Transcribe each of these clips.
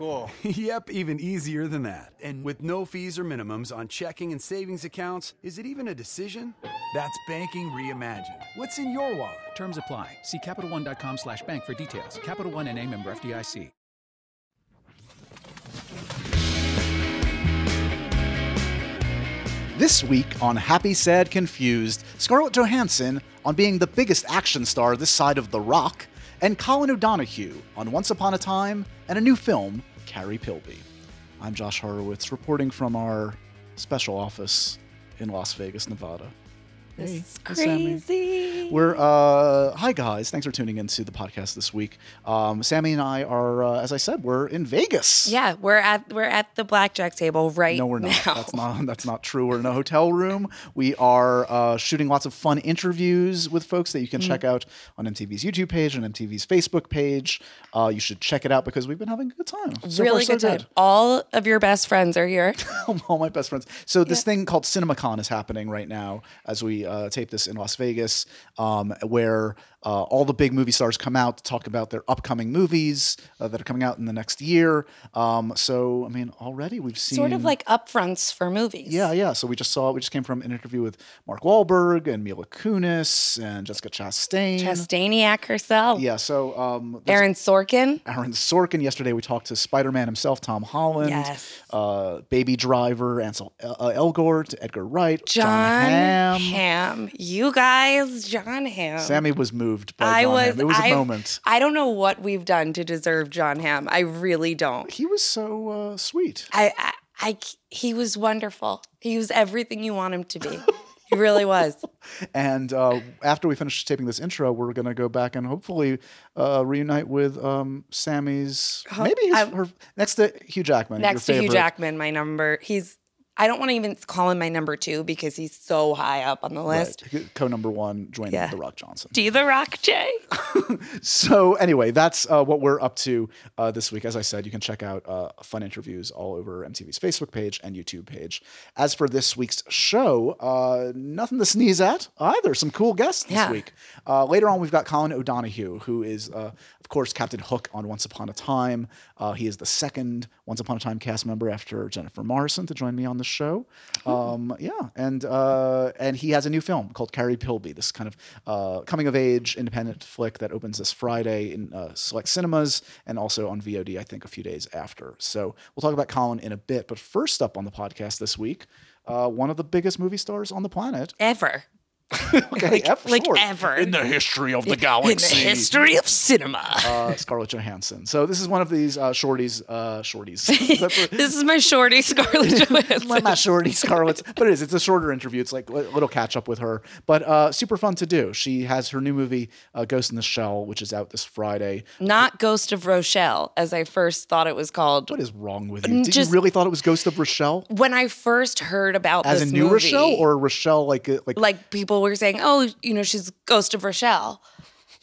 Cool. yep, even easier than that. And with no fees or minimums on checking and savings accounts, is it even a decision? That's banking reimagined. What's in your wallet? Terms apply. See CapitalOne.com slash bank for details. Capital One and a member FDIC. This week on Happy, Sad, Confused, Scarlett Johansson on being the biggest action star this side of The Rock, and Colin O'Donoghue on Once Upon a Time and a new film, Carrie Pilby. I'm Josh Horowitz, reporting from our special office in Las Vegas, Nevada. This Hey, is hey, Sammy. crazy. We're uh, hi guys. Thanks for tuning into the podcast this week. Um, Sammy and I are, uh, as I said, we're in Vegas. yeah, we're at we're at the blackjack table right now. No, we're not. now. That's not. That's not true. We're in a hotel room. We are uh, shooting lots of fun interviews with folks that you can Mm. check out on MTV's YouTube page and MTV's Facebook page. Uh, you should check it out because we've been having a good time. So really far, good so time. All of your best friends are here. all my best friends. So this thing called CinemaCon is happening right now as we uh, tape this in Las Vegas, um, where uh, all the big movie stars come out to talk about their upcoming movies uh, that are coming out in the next year. Um, so I mean, already we've seen sort of like upfronts for movies. Yeah, yeah. So we just saw, we just came from an interview with Mark Wahlberg and Mila Kunis and Jessica Chastain. Chastaniak herself. Yeah, so um, Aaron Sorkin. Aaron Sorkin. Yesterday we talked to Spider Man himself, Tom Holland. Yes. Uh, Baby Driver, Ansel uh, Elgort, Edgar Wright, Jon, Hamm. Ham. You guys, Jon Hamm. Sammy was moved by I Jon was. Hamm. It was a I- moment. I don't know what we've done to deserve Jon Hamm. I really don't. He was so uh, sweet. I, I, I, he was wonderful. He was everything you want him to be. he really was. And uh, after we finish taping this intro, we're going to go back and hopefully uh, reunite with um, Sammy's maybe his, her next to Hugh Jackman. your Next to Hugh. Jackman, my number. He's. I don't want to even call him my number two because he's so high up on the list. Right. Co number one, join Yeah. The Rock Johnson. Do the Rock J? So anyway, that's uh, what we're up to uh, this week. As I said, you can check out uh, fun interviews all over MTV's Facebook page and YouTube page. As for this week's show, uh, nothing to sneeze at either. Some cool guests this Yeah. week. Uh, later on, we've got Colin O'Donoghue, who is, uh, of course, Captain Hook on Once Upon a Time. Uh, he is the second Once Upon a Time cast member after Jennifer Morrison to join me on the show. Um, yeah, and uh, and he has a new film called Carrie Pilby. This kind of uh, coming of age independent flick that opens this Friday in uh, select cinemas and also on VOD. I think a few days after. So we'll talk about Colin in a bit. But first up on the podcast this week, uh, one of the biggest movie stars on the planet. Ever. Okay, Like- F like short. ever. in the history of the galaxy, In the history of cinema. uh, Scarlett Johansson. So this is one of these uh, shorties. Uh, shorties. This is my shorty, Scarlett Johansson. my, my shorty Scarlett's, but it is. It's a shorter interview. It's like a little catch up with her, but uh, super fun to do. She has her new movie, uh, Ghost in the Shell, which is out this Friday. Not Ghost of Rochelle, as I first thought it was called. What is wrong with you? Did just- you really thought it was Ghost of Rochelle? When I first heard about As this a new movie, Rochelle or Rochelle like uh, like, like people were saying, "Oh, you know, she's Ghost of Rochelle,"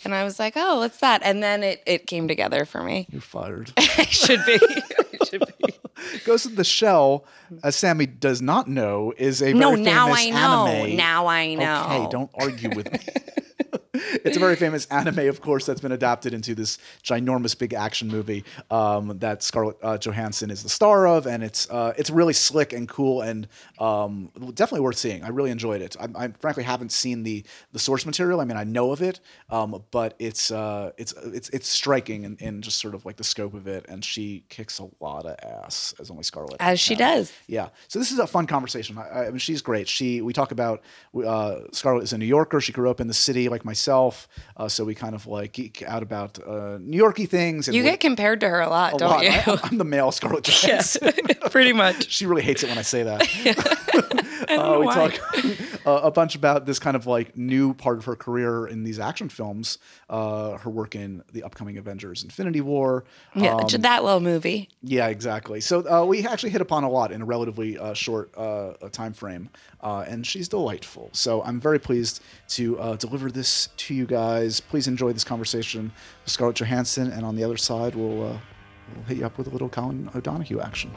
and I was like, "Oh, what's that?" And then it it came together for me. you're fired. I should be. I should be. Ghost of the Shell, as Sammy does not know, is a very No, famous now I know. anime. Now I know. Okay, don't argue with me. it's a very famous anime, of course, that's been adapted into this ginormous big action movie um, that Scarlett uh, Johansson is the star of, and it's uh, it's really slick and cool and um, definitely worth seeing. I really enjoyed it. I, I frankly haven't seen the the source material. I mean, I know of it, um, but it's uh, it's it's it's striking in, in just sort of like the scope of it, and she kicks a lot of ass as only Scarlett As she does. Yeah. So this is a fun conversation. I, I mean, she's great. She we talk about uh, Scarlett is a New Yorker. She grew up in the city like myself. Uh, so we kind of like geek out about uh, New Yorky things. And You get compared to her a lot, a don't lot. you? I, am the male Scarlett Johansson. Pretty much. she really hates it when I say that. Uh, we why. talk a bunch about this kind of like new part of her career in these action films. Uh, her work in the upcoming Avengers: Infinity War. Yeah, Um, that little movie. yeah, exactly. So uh, we actually hit upon a lot in a relatively uh, short uh, time frame, uh, and she's delightful. So I'm very pleased to uh, deliver this to you guys. Please enjoy this conversation with Scarlett Johansson, and on the other side, we'll uh, we'll hit you up with a little Colin O'Donoghue action.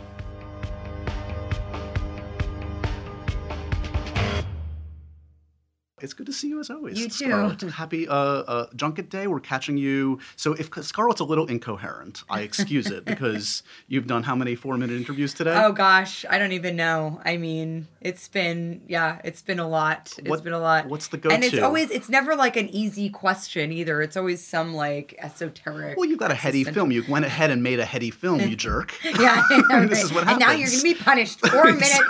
It's good to see you as always. You too. Scarlett. Happy uh, uh, junket day. We're catching you. So if Scarlett's a little incoherent, I excuse it because you've done how many four minute interviews today? Oh gosh, I don't even know. I mean, it's been yeah, it's been a lot. It's What- been a lot. what's the go-to? And it's always it's never like an easy question either. It's always some like esoteric. well, you've got a heady film. You went ahead and made a heady film, you jerk. Yeah, I know, this right? is what happens. And now you're going to be punished four minutes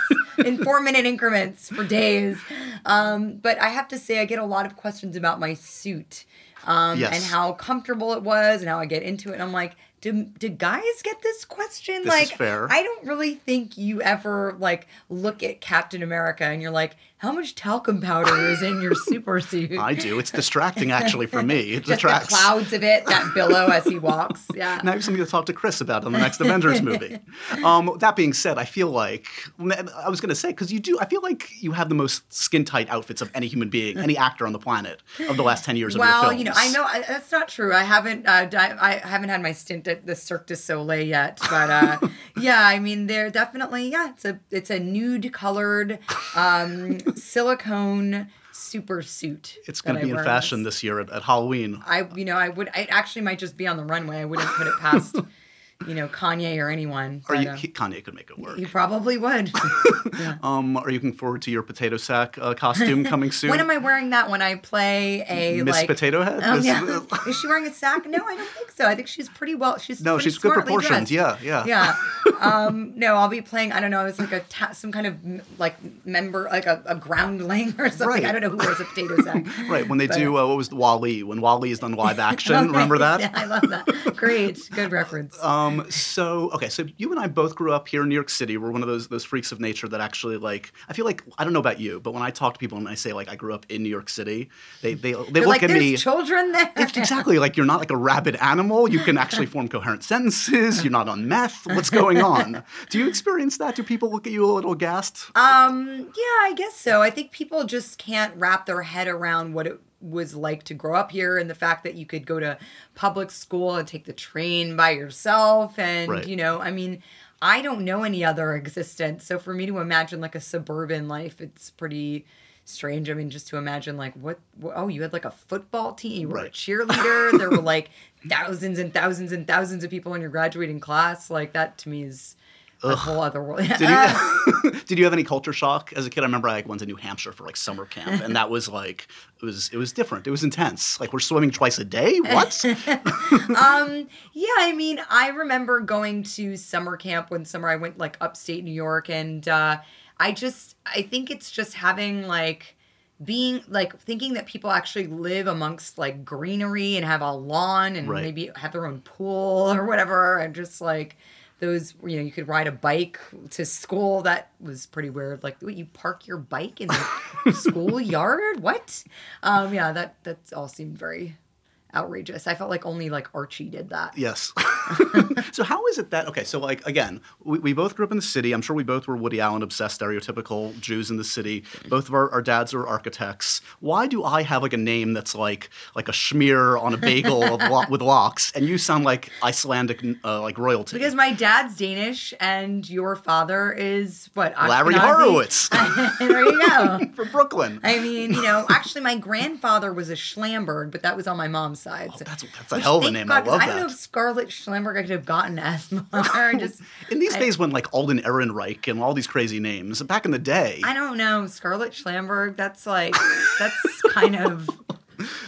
in four minute increments for days. Um, but I have to say, I get a lot of questions about my suit um, Yes. and how comfortable it was and how I get into it. And I'm like, do, do guys get this question? This is like, fair. I don't really think you ever like look at Captain America and you're like, how much talcum powder is in your super suit? I do. It's distracting actually for me. It Just the distracts. clouds of it that billow as he walks. Yeah. Now I have something to talk to Chris about on the next Avengers movie. Um, that being said, I feel like I was going to say because you do. I feel like you have the most skin tight outfits of any human being, any actor on the planet of the last ten years of your films. Well, you know, I know I, that's not true. I haven't, uh, di- I haven't had my stint at the Cirque du Soleil yet, but uh, yeah, I mean, they're definitely, yeah, it's a, it's a nude colored um, silicone super suit. It's going to be in fashion this year at, at Halloween. I, you know, I would, it actually might just be on the runway. I wouldn't put it past, you know, Kanye or anyone. Or but, you, uh, he, Kanye could make it work. he probably would. Um, are you looking forward to your potato sack uh, costume coming soon? when am I wearing that? When I play a Miss like Potato Head? Oh, Miss- yeah. Is she wearing a sack? No, I don't think so. I think she's pretty well. She's No, she's good proportions. dressed. Yeah, yeah. Yeah. Um, no, I'll be playing. I don't know. It's like a ta- some kind of like member, like a, a groundling or something. Right. I don't know who wears a potato sack. Right when they But, do uh, what was the Wally when Wally's done live action. Remember that? Yeah, I love that. Great, good reference. Um, so okay, so you and I both grew up here in New York City. We're one of those those freaks of nature that actually like. I feel like I don't know about you, but when I talk to people and I say like I grew up in New York City, they they they They're look like, at there's me. children there. It's exactly like you're not like a rabid animal. You can actually form coherent sentences. You're not on meth. What's going on? Do you experience that? Do people look at you a little gassed? Um, yeah, I guess so. I think people just can't wrap their head around what it was like to grow up here and the fact that you could go to public school and take the train by yourself and Right. you know, I mean, I don't know any other existence. So for me to imagine like a suburban life, it's pretty strange. I mean, just to imagine like what, what oh, you had like a football team, you were a cheerleader, there were like thousands and thousands and thousands of people in your graduating class. Like that to me is a whole other world. Did you did you have any culture shock as a kid? I remember I like, went to New Hampshire for like summer camp, and that was like it was it was different. It was intense. Like we're swimming twice a day. What? Um, yeah, I mean, I remember going to summer camp one summer. I went like upstate New York, and uh, I just, I think it's just having like being like thinking that people actually live amongst like greenery and have a lawn and Right. maybe have their own pool or whatever, and just like those, you know, you could ride a bike to school. That was pretty weird. Like, what, you park your bike in the schoolyard? What? Um, yeah, that that all seemed very outrageous. I felt like only like Archie did that. Yes. so how is it that okay? So like again, we, we both grew up in the city. I'm sure we both were Woody Allen obsessed, stereotypical Jews in the city. Both of our, our dads are architects. Why do I have like a name that's like like a schmear on a bagel of lo- with lox, and you sound like Icelandic uh, like royalty? Because my dad's Danish and your father is what? Larry Ashkenazi? Horowitz there you go. for Brooklyn. I mean, you know, actually, my grandfather was a Schlamberg, but that was on my mom's side. so- Oh, that's that's a which, hell of a name. God, I love I don't know if Scarlett Schlamberg could have gotten as more. Just, In these I- days, when like Alden Ehrenreich and all these crazy names, back in the day, I don't know. Scarlett Schlamberg, that's like, that's kind of,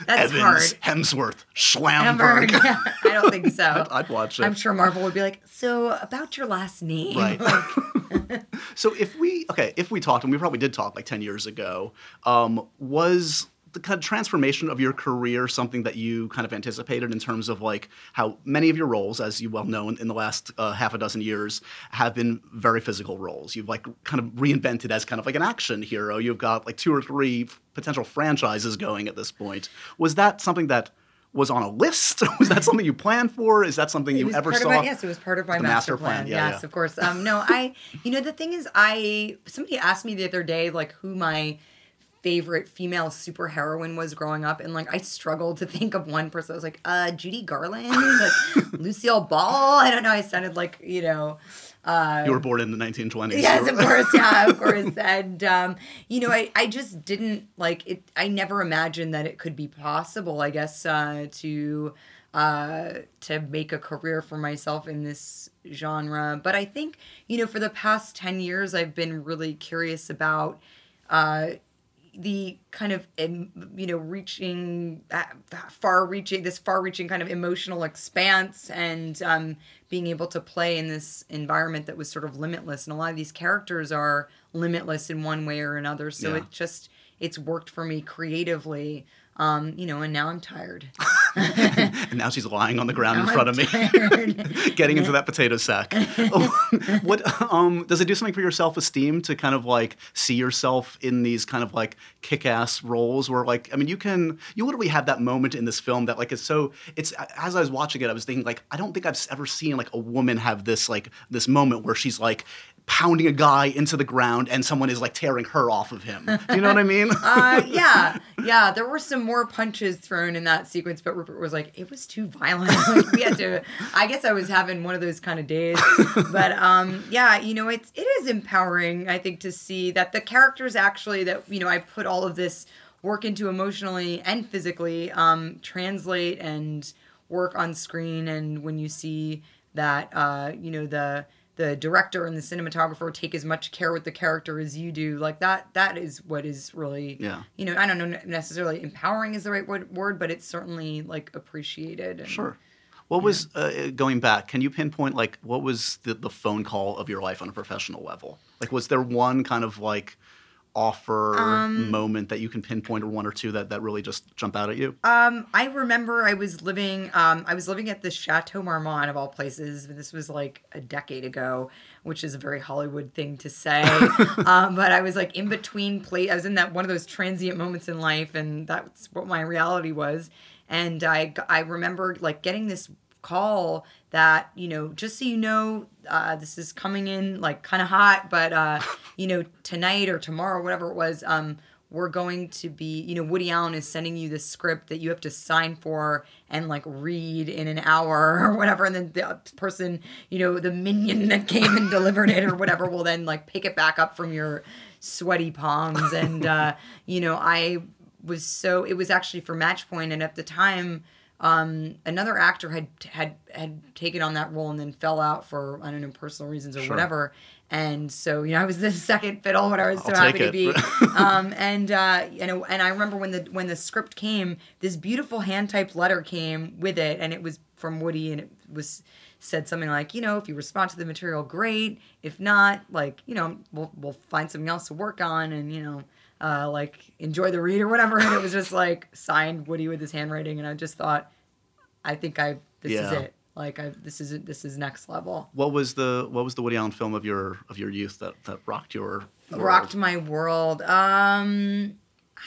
that's Evans, hard. Hemsworth, Schlamberg. Schlamberg. I don't think so. I'd, I'd watch it. I'm sure Marvel would be like, so about your last name. Right. Like, So if we okay, if we talked, and we probably did talk like ten years ago, um, was the kind of transformation of your career something that you kind of anticipated in terms of like how many of your roles, as you well know, in, in the last uh, half a dozen years, have been very physical roles. You've like kind of reinvented as kind of like an action hero. You've got like two or three f- potential franchises going at this point. Was that something that was on a list? was that something you planned for? Is that something you ever saw? My, yes, it was part of my master, master plan, plan. yeah, yes, yeah. of course. Um, no, I, you know, the thing is, I somebody asked me the other day, like, who my favorite female superheroine was growing up, and like I struggled to think of one person. I was like, uh, Judy Garland, like Lucille Ball. I don't know. I sounded like you know. you were born in the 1920s. Yes, so- of course, yeah, of course. And um, you know, I, I just didn't like it. I never imagined that it could be possible. I guess uh, to uh, to make a career for myself in this genre. But I think you know, for the past ten years, I've been really curious about. Uh, the kind of you know reaching uh, far reaching this far reaching kind of emotional expanse and um, being able to play in this environment that was sort of limitless. And a lot of these characters are limitless in one way or another. So Yeah. it just it's worked for me creatively um, you know and now i'm tired and now she's lying on the ground in front of me, getting into that potato sack. Oh, what um, does it do something for your self esteem to kind of like see yourself in these kind of like kick ass roles where like I mean you can you literally have that moment in this film that like it's so it's as I was watching it I was thinking like I don't think I've ever seen like a woman have this like this moment where she's like pounding a guy into the ground and someone is like tearing her off of him. Do you know what I mean? uh, yeah, yeah. There were some more punches thrown in that sequence, but Rupert was like, it was too violent. Like, we had to. I guess I was having one of those kind of days, but um, yeah, you know, it's it is empowering. I think to see that the characters actually that you know I put all of this work into emotionally and physically um, translate and work on screen, and when you see that uh, you know the the director and the cinematographer take as much care with the character as you do like that that is what is really Yeah. you know i don't know necessarily empowering is the right word, word but it's certainly like appreciated and, Sure. What was uh, going back? Can you pinpoint like what was the, the phone call of your life on a professional level? Like, was there one kind of like offer Um, moment that you can pinpoint, or one or two that that really just jump out at you? Um, I remember I was living. Um, I was living at the Chateau Marmont of all places. This was like a decade ago, which is a very Hollywood thing to say. um, but I was like in between play. I was in that one of those transient moments in life, and that's what my reality was. And I I remember like getting this call that you know just so you know uh, this is coming in like kind of hot but uh, you know tonight or tomorrow whatever it was um, we're going to be you know woody allen is sending you this script that you have to sign for and like read in an hour or whatever and then the person you know the minion that came and delivered it or whatever will then like pick it back up from your sweaty palms. And uh, you know i was so it was actually for match point and at the time um, another actor had had had taken on that role and then fell out for I don't know personal reasons or whatever. And so you know I was the second fiddle, but I was so I'll happy to be. um, and uh, you know, and I remember when the when the script came, this beautiful hand typed letter came with it, and it was from Woody, and it was said something like, you know, if you respond to the material, great. If not, like, you know, we'll we'll find something else to work on, and you know. Uh, like enjoy the read or whatever, and it was just like signed Woody with his handwriting, and I just thought, I think I this is it. Like I this is it. This is next level. What was the what was the Woody Allen film of your of your youth that that rocked your world? Rocked my world. Um,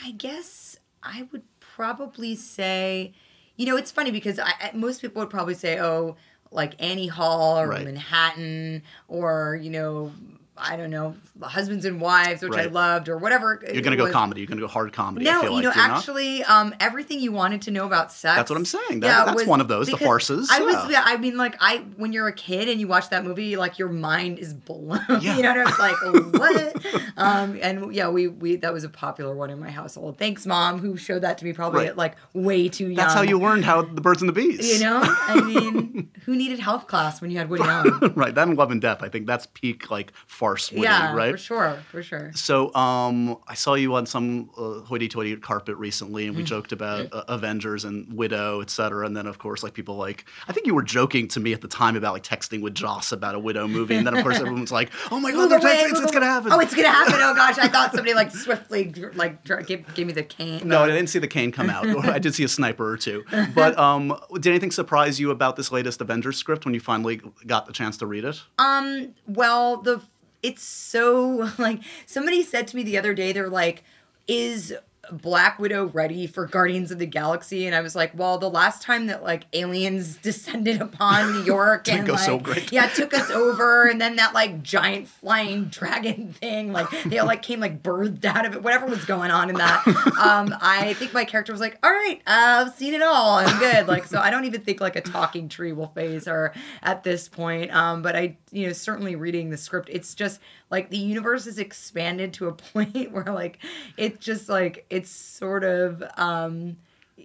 I guess I would probably say, you know, it's funny because I, I- most people would probably say, oh, like Annie Hall or Right. Manhattan or you know, I don't know, Husbands and Wives, which I loved, or whatever. You're gonna go comedy. You're gonna go hard comedy. I No, you like, know, you're actually, um, everything you wanted to know about sex. That's what I'm saying. That- that's one of those, the farces, I was, yeah. yeah, I mean, like, I when you're a kid and you watch that movie, like your mind is blown. Yeah. you know, and I was like, what? um, and yeah, we we that was a popular one in my household. Thanks, mom, who showed that to me probably Right. at like way too young. That's how you learned how the birds and the bees. You know, I mean, who needed health class when you had Woody Allen? right. That and Love and Death. I think that's peak like farce. Yeah, right. for sure, for sure. So um, I saw you on some uh, hoity-toity carpet recently, and we joked about uh, Avengers and Widow, et cetera. And then, of course, like people like I think you were joking to me at the time about like texting with Joss about a Widow movie, and then of course everyone's like, "Oh my God, they're away, texting, it's, it's gonna happen." Oh, it's gonna happen. Oh gosh, I thought somebody like swiftly like gave, gave me the cane. no, I didn't see the cane come out. I did see a sniper or two. But um, did anything surprise you about this latest Avengers script when you finally got the chance to read it? Um, well, the it's so like somebody said to me the other day, they're like, is Black Widow ready for Guardians of the Galaxy, and I was like, well, the last time that like aliens descended upon New York and like, so yeah, took us over, and then that like giant flying dragon thing, like they all like came like birthed out of it, whatever was going on in that. Um, I think my character was like, all right, I've seen it all, I'm good. Like, so I don't even think like a talking tree will faze her at this point. Um, but I, you know, certainly reading the script, it's just like the universe is expanded to a point where like it's just like it's sort of um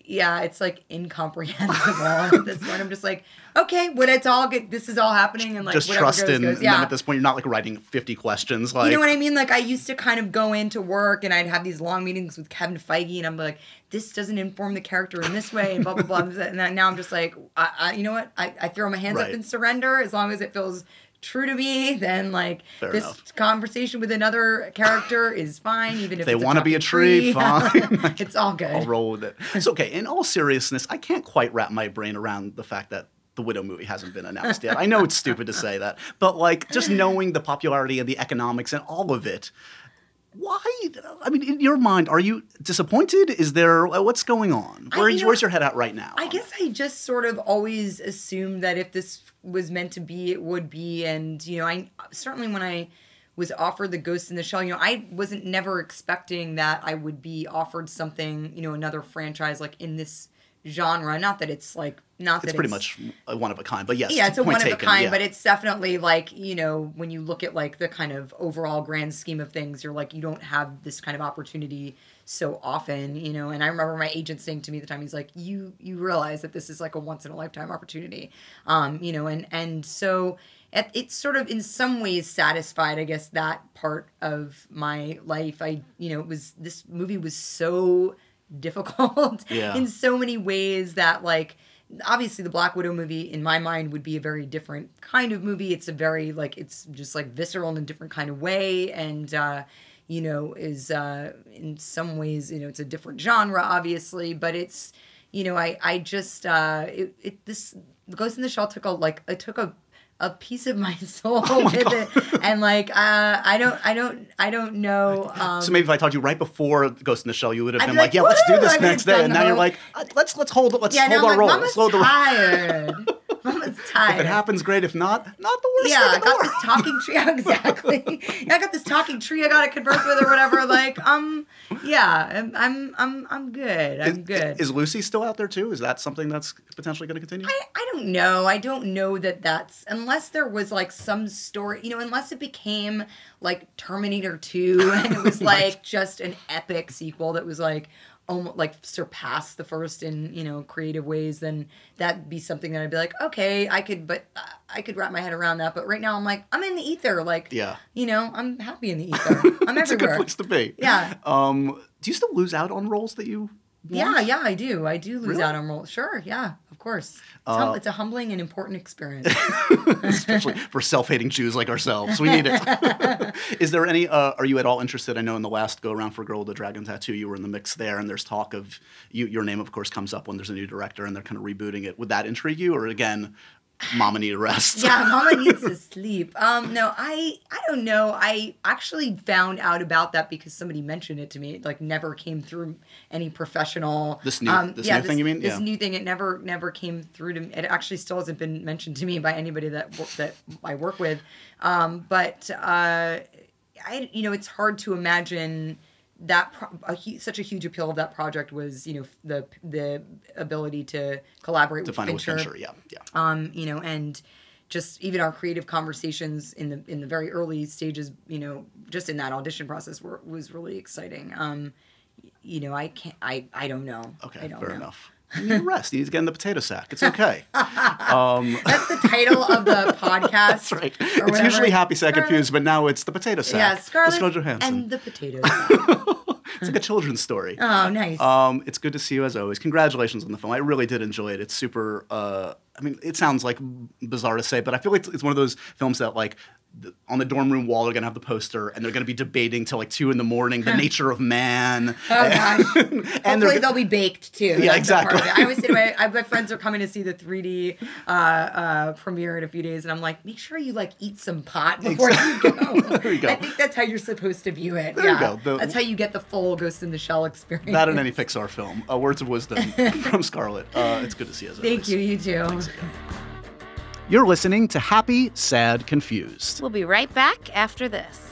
yeah it's like incomprehensible at this point i'm just like okay when it's all good this is all happening and like Just trust goes, in goes. them yeah at this point. You're not like writing 50 questions. Like you know what I mean? Like I used to kind of go into work and I'd have these long meetings with Kevin Feige, and I'm like, this doesn't inform the character in this way, and blah blah blah. And now I'm just like, I, I you know what? I, I throw my hands Right. up and surrender as long as it feels true to me. Then like Fair this enough. conversation with another character is fine, even if they want to be a talking tree, fine. it's all good. I'll roll with it. It's okay, in all seriousness, I can't quite wrap my brain around the fact that the Widow movie hasn't been announced yet. I know it's stupid to say that, but like just knowing the popularity and the economics and all of it, why? I mean, in your mind, are you disappointed? Is there uh, what's going on? I- Where, you know, where's your head at right now? I guess I just sort of always assumed that if this was meant to be, it would be. And, you know, I certainly when I was offered the Ghost in the Shell, you know, I wasn't never expecting that I would be offered something, you know, another franchise like in this genre. Not that it's like, not it's that pretty much a one of a kind, but yes, yeah, it's a one of a kind, yeah. but it's definitely like you know when you look at like the kind of overall grand scheme of things, you're like you don't have this kind of opportunity so often, you know. And I remember my agent saying to me at the time, he's like, "You you realize that this is like a once in a lifetime opportunity, um, you know." And and so it, it's sort of in some ways satisfied, I guess, that part of my life. I you know it was this movie was so difficult Yeah. in so many ways that like obviously the black widow movie in my mind would be a very different kind of movie. It's a very like it's just like visceral in a different kind of way and uh you know is uh in some ways you know it's a different genre obviously but it's you know i i just uh it, it this ghost in the shell took a like it took a a piece of my soul with it and like uh i don't i don't i don't know um So maybe if I told you right before Ghost in the Shell, you would have I'd been be like, like, "Yeah, let's do this next day." And now you're like, "Uh, "Let's let's hold it. Let's yeah, hold no, our I'm roll. like, Let's slow the tired. Mama's tired. If it happens, great. If not, not the worst yeah, I got world. this talking tree. Yeah, exactly. yeah, I got this talking tree. I got to converse with or whatever. Like, um, yeah, I'm, I'm, I'm, I'm good. I'm Is- good. Is Lucy still out there too? Is that something that's potentially going to continue? I, I don't know. I don't know that that's unless there was like some story, you know, unless it became like Terminator 2 and it was like just an epic sequel that was like almost like surpass the first in, you know, creative ways, then that'd be something that I'd be like, okay, I could, but uh, I could wrap my head around that. But right now I'm like, I'm in the ether. Like, Yeah. you know, I'm happy in the ether. I'm everywhere It's a good place to be. Yeah. Um, do you still lose out on roles that you? Yeah, yeah, I do. I do lose Really? out on roles. Sure, yeah, of course. It's, Uh, hum- it's a humbling and important experience. especially for self-hating Jews like ourselves. We need it. Is there any? Uh, are you at all interested? I know in the last go around for Girl with the Dragon Tattoo, you were in the mix there, and there's talk of you. Your name, of course, comes up when there's a new director, and they're kind of rebooting it. Would that intrigue you, or again, Mama need a rest? yeah, Mama needs to sleep. Um, no, I I don't know. I actually found out about that because somebody mentioned it to me. It like never came through any professional. This new- um, this yeah, new thing you mean? This Yeah. new thing. It never never came through to me. It actually still hasn't been mentioned to me by anybody that that I work with. Um, but uh, I you know it's hard to imagine that pro- a, hu- such a huge appeal of that project was you know the the ability to collaborate To with out with Fincher Fincher, yeah, yeah. um, you know, and just even our creative conversations in the in the very early stages, you know, just in that audition process were, was really exciting. Um, you know, I can't, I, I don't know. I Okay, don't fair know. enough. You need rest. You need to get in the potato sack. It's okay. um, That's the title of the podcast. that's right. It's usually Happy Sack Confused, but now it's the potato sack. Yeah, Scarlett Scarlett Johansson. and the potatoes. It's like a children's story. oh, nice. Um, it's good to see you as always. Congratulations on the film. I really did enjoy it. It's super. Uh, I mean, it sounds like bizarre to say, but I feel like it's, it's one of those films that like on the dorm room wall, they're gonna have the poster, and they're gonna be debating till like two in the morning the nature of man. Oh gosh! and Hopefully they'll be baked too. Yeah, That's a part of exactly. I always say to my, my friends are coming to see the 3D uh, uh, premiere in a few days, and I'm like, make sure you like eat some pot before you go. There you go. I think that's how you're supposed to view it. There you yeah, go. The- that's how you get the full Ghost in the Shell experience. that in any Pixar film. Uh, words of wisdom from Scarlett. Uh, it's good to see you. As Thank always. you. You too. You're listening to Happy, Sad, Confused. We'll be right back after this.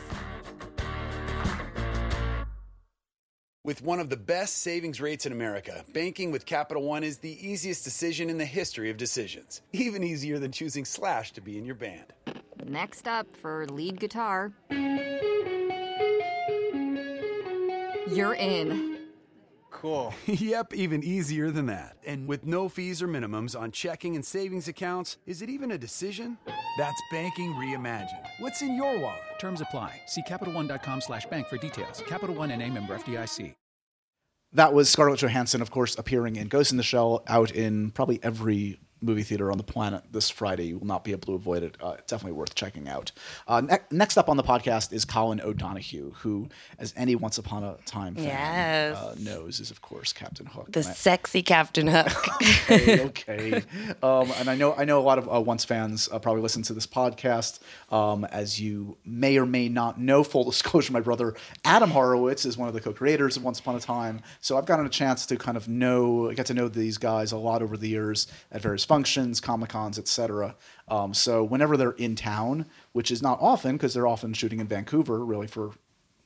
With one of the best savings rates in America, banking with Capital One is the easiest decision in the history of decisions. Even easier than choosing Slash to be in your band. Next up for lead guitar. You're in. Cool. yep, even easier than that. And with no fees or minimums on checking and savings accounts, is it even a decision? That's banking reimagined. What's in your wallet? Terms apply. See CapitalOne.com slash bank for details. Capital One and a member FDIC. That was Scarlett Johansson, of course, appearing in Ghost in the Shell, out in probably every movie theater on the planet this Friday. You will not be able to avoid it. Uh, definitely worth checking out. Uh, ne- next up on the podcast is Colin O'Donoghue, who, as any Once Upon a Time fan Yes. uh, knows, is of course Captain Hook. The I- sexy Captain Hook. okay, okay. Um, and I know I know a lot of uh, Once fans uh, probably listen to this podcast. Um, as you may or may not know, full disclosure, my brother Adam Horowitz is one of the co-creators of Once Upon a Time. So I've gotten a chance to kind of know, get to know these guys a lot over the years at various functions, comic cons, etc. Um, so whenever they're in town, which is not often because they're often shooting in Vancouver, really for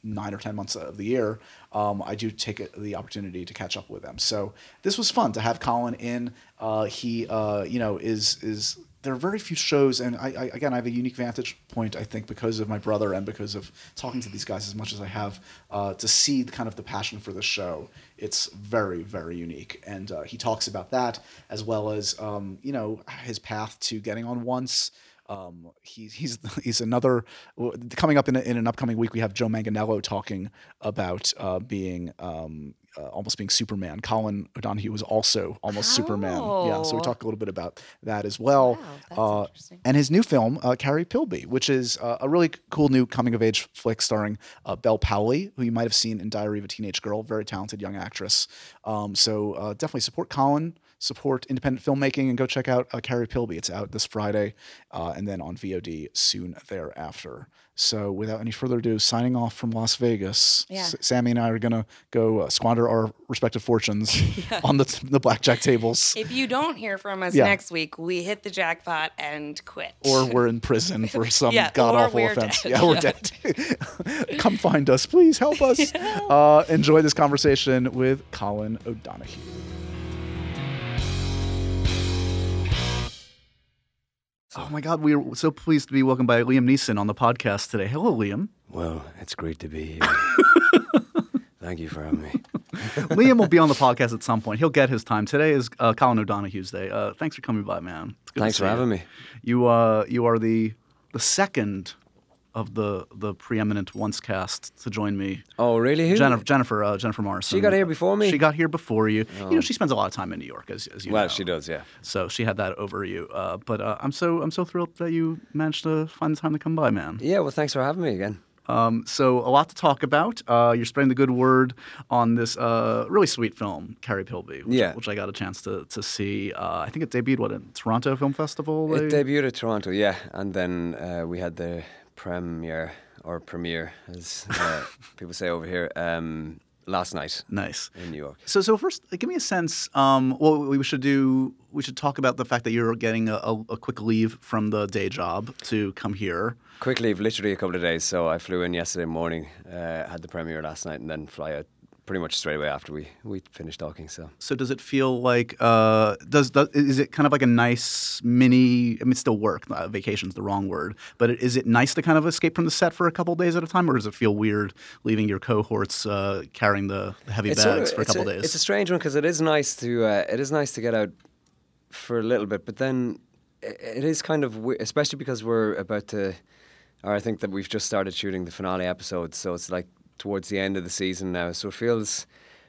nine or ten months of the year, um, I do take the opportunity to catch up with them. So this was fun to have Colin in. Uh, he, uh, you know, is is there are very few shows, and I, I again I have a unique vantage point I think because of my brother and because of talking to these guys as much as I have uh, to see kind of the passion for the show. It's very very unique, and uh, he talks about that as well as um, you know his path to getting on once. Um, he's he's he's another coming up in, a, in an upcoming week. We have Joe Manganiello talking about uh, being um, uh, almost being Superman. Colin O'Donoghue was also almost Superman. Yeah, so we Oh. talk a little bit about that as well. Wow, uh, and his new film, uh, Carrie Pilby, which is uh, a really cool new coming of age flick starring uh, Bel Powley, who you might have seen in Diary of a Teenage Girl, very talented young actress. Um, so uh, definitely support Colin, support independent filmmaking, and go check out uh, Carrie Pilby. It's out this Friday, uh, and then on VOD soon thereafter. So without any further ado, signing off from Las Vegas. Yeah. S- Sammy and I are gonna go uh, squander our respective fortunes on the the blackjack tables. if you don't hear from us Yeah. next week, we hit the jackpot and quit. or we're in prison for some Yeah, god awful offense. dead. Yeah, we're dead. Come find us, please help us. Uh, enjoy this conversation with Colin O'Donoghue. Oh my God, we are so pleased to be welcomed by Liam Neeson on the podcast today. Hello, Liam. Well, it's great to be here. Thank you for having me. Liam will be on the podcast at some point. He'll get his time. Today is uh, Colin O'Donoghue's day. Uh, thanks for coming by, man. Good Thanks for you. having me. You uh, you are the the second of the the preeminent once cast to join me. Oh, really? Who? Jennifer Jennifer uh, Jennifer Morrison. She got here before me? Oh. She got here before you. You know, she spends a lot of time in New York, as, as you Well, know. she does, yeah. So she had that over you. Uh, but uh, I'm so I'm so thrilled that you managed to find the time to come by, man. Yeah, well, thanks for having me again. Um, so a lot to talk about. Uh, you're spreading the good word on this uh, really sweet film, Carrie Pilby, which, Yeah. which I got a chance to to see. Uh, I think it debuted what in Toronto Film Festival. It they- debuted at Toronto, yeah, and then uh, we had the premiere or premiere, as uh, people say over here, um, last night Nice. in New York. So, so first, give me a sense. Um, well, we should do. We should talk about the fact that you're getting a, a, a quick leave from the day job to come here. Quick leave, literally a couple of days. So I flew in yesterday morning, uh, had the premiere last night, and then fly out pretty much straight away after we we finished talking. So So, does it feel like? Uh, does, does is it kind of like a nice mini? I mean, it's still work. Uh, vacation's the wrong word, but is it nice to kind of escape from the set for a couple days at a time, or does it feel weird leaving your cohorts uh, carrying the, heavy It's bags sort of- for a couple days? It's a strange one because it is nice to uh, it is nice to get out for a little bit, but then it is kind of we- especially because we're about to, or I think that we've just started shooting the finale episode, so it's like towards the end of the season now. So it feels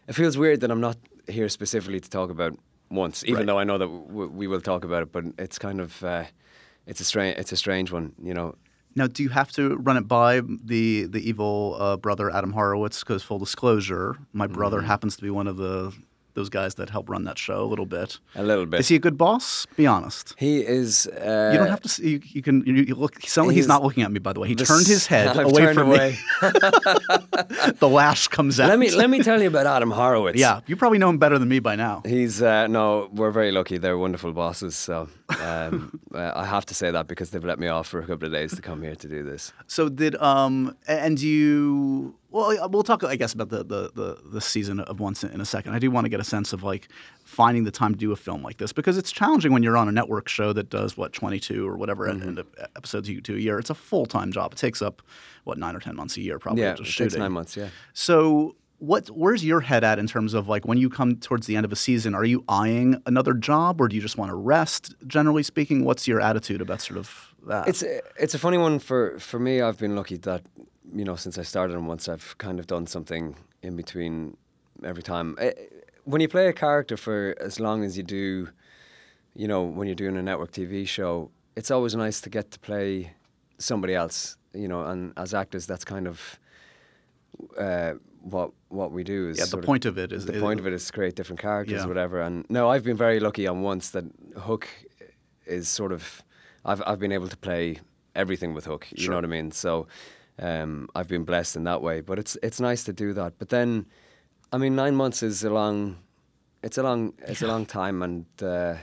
it feels weird that I'm not here specifically to talk about once, even Right. though I know that w- we will talk about it. But it's kind of uh, it's a strange it's a strange one, you know. Now, do you have to run it by the the evil uh, brother Adam Horowitz? Because full disclosure, my brother Mm-hmm. happens to be one of the those guys that help run that show a little bit. A little bit. Is he a good boss? Be honest. He is. Uh, you don't have to. See, you, you can. You, you look. Suddenly, he's he's not looking at me. By the way, he turned his head I've away from away. me. the lash comes out. Let me let me tell you about Adam Horowitz. Yeah, you probably know him better than me by now. He's uh, no, we're very lucky. They're wonderful bosses. So um, uh, I have to say that because they've let me off for a couple of days to come here to do this. So did um and you well we'll talk I guess about the the the, the season of once in a second. I do want to get a sense of like finding the time to do a film like this because it's challenging when you're on a network show that does what 22 or whatever Mm-hmm. end episodes you do a year. It's a full time job. It takes up what nine or ten months a year probably yeah, just it shooting. takes nine months. Yeah. So what where's your head at in terms of like when you come towards the end of a season? Are you eyeing another job or do you just want to rest? Generally speaking, what's your attitude about sort of that? It's a- it's a funny one for for me. I've been lucky that you know since I started and once I've kind of done something in between every time. Eh, When you play a character for as long as you do, you know, when you're doing a network TV show, it's always nice to get to play somebody else. You know, and as actors, that's kind of uh, what what we do. Is Yeah, the point of it is- the is- point of it is to create different characters, Yeah. or whatever. And no, I've been very lucky on once that Hook is sort of I've I've been able to play everything with Hook. You know what I mean? So um, I've been blessed in that way. But it's it's nice to do that. But then, I mean, nine months is a long. It's a long. It's a long time, and uh,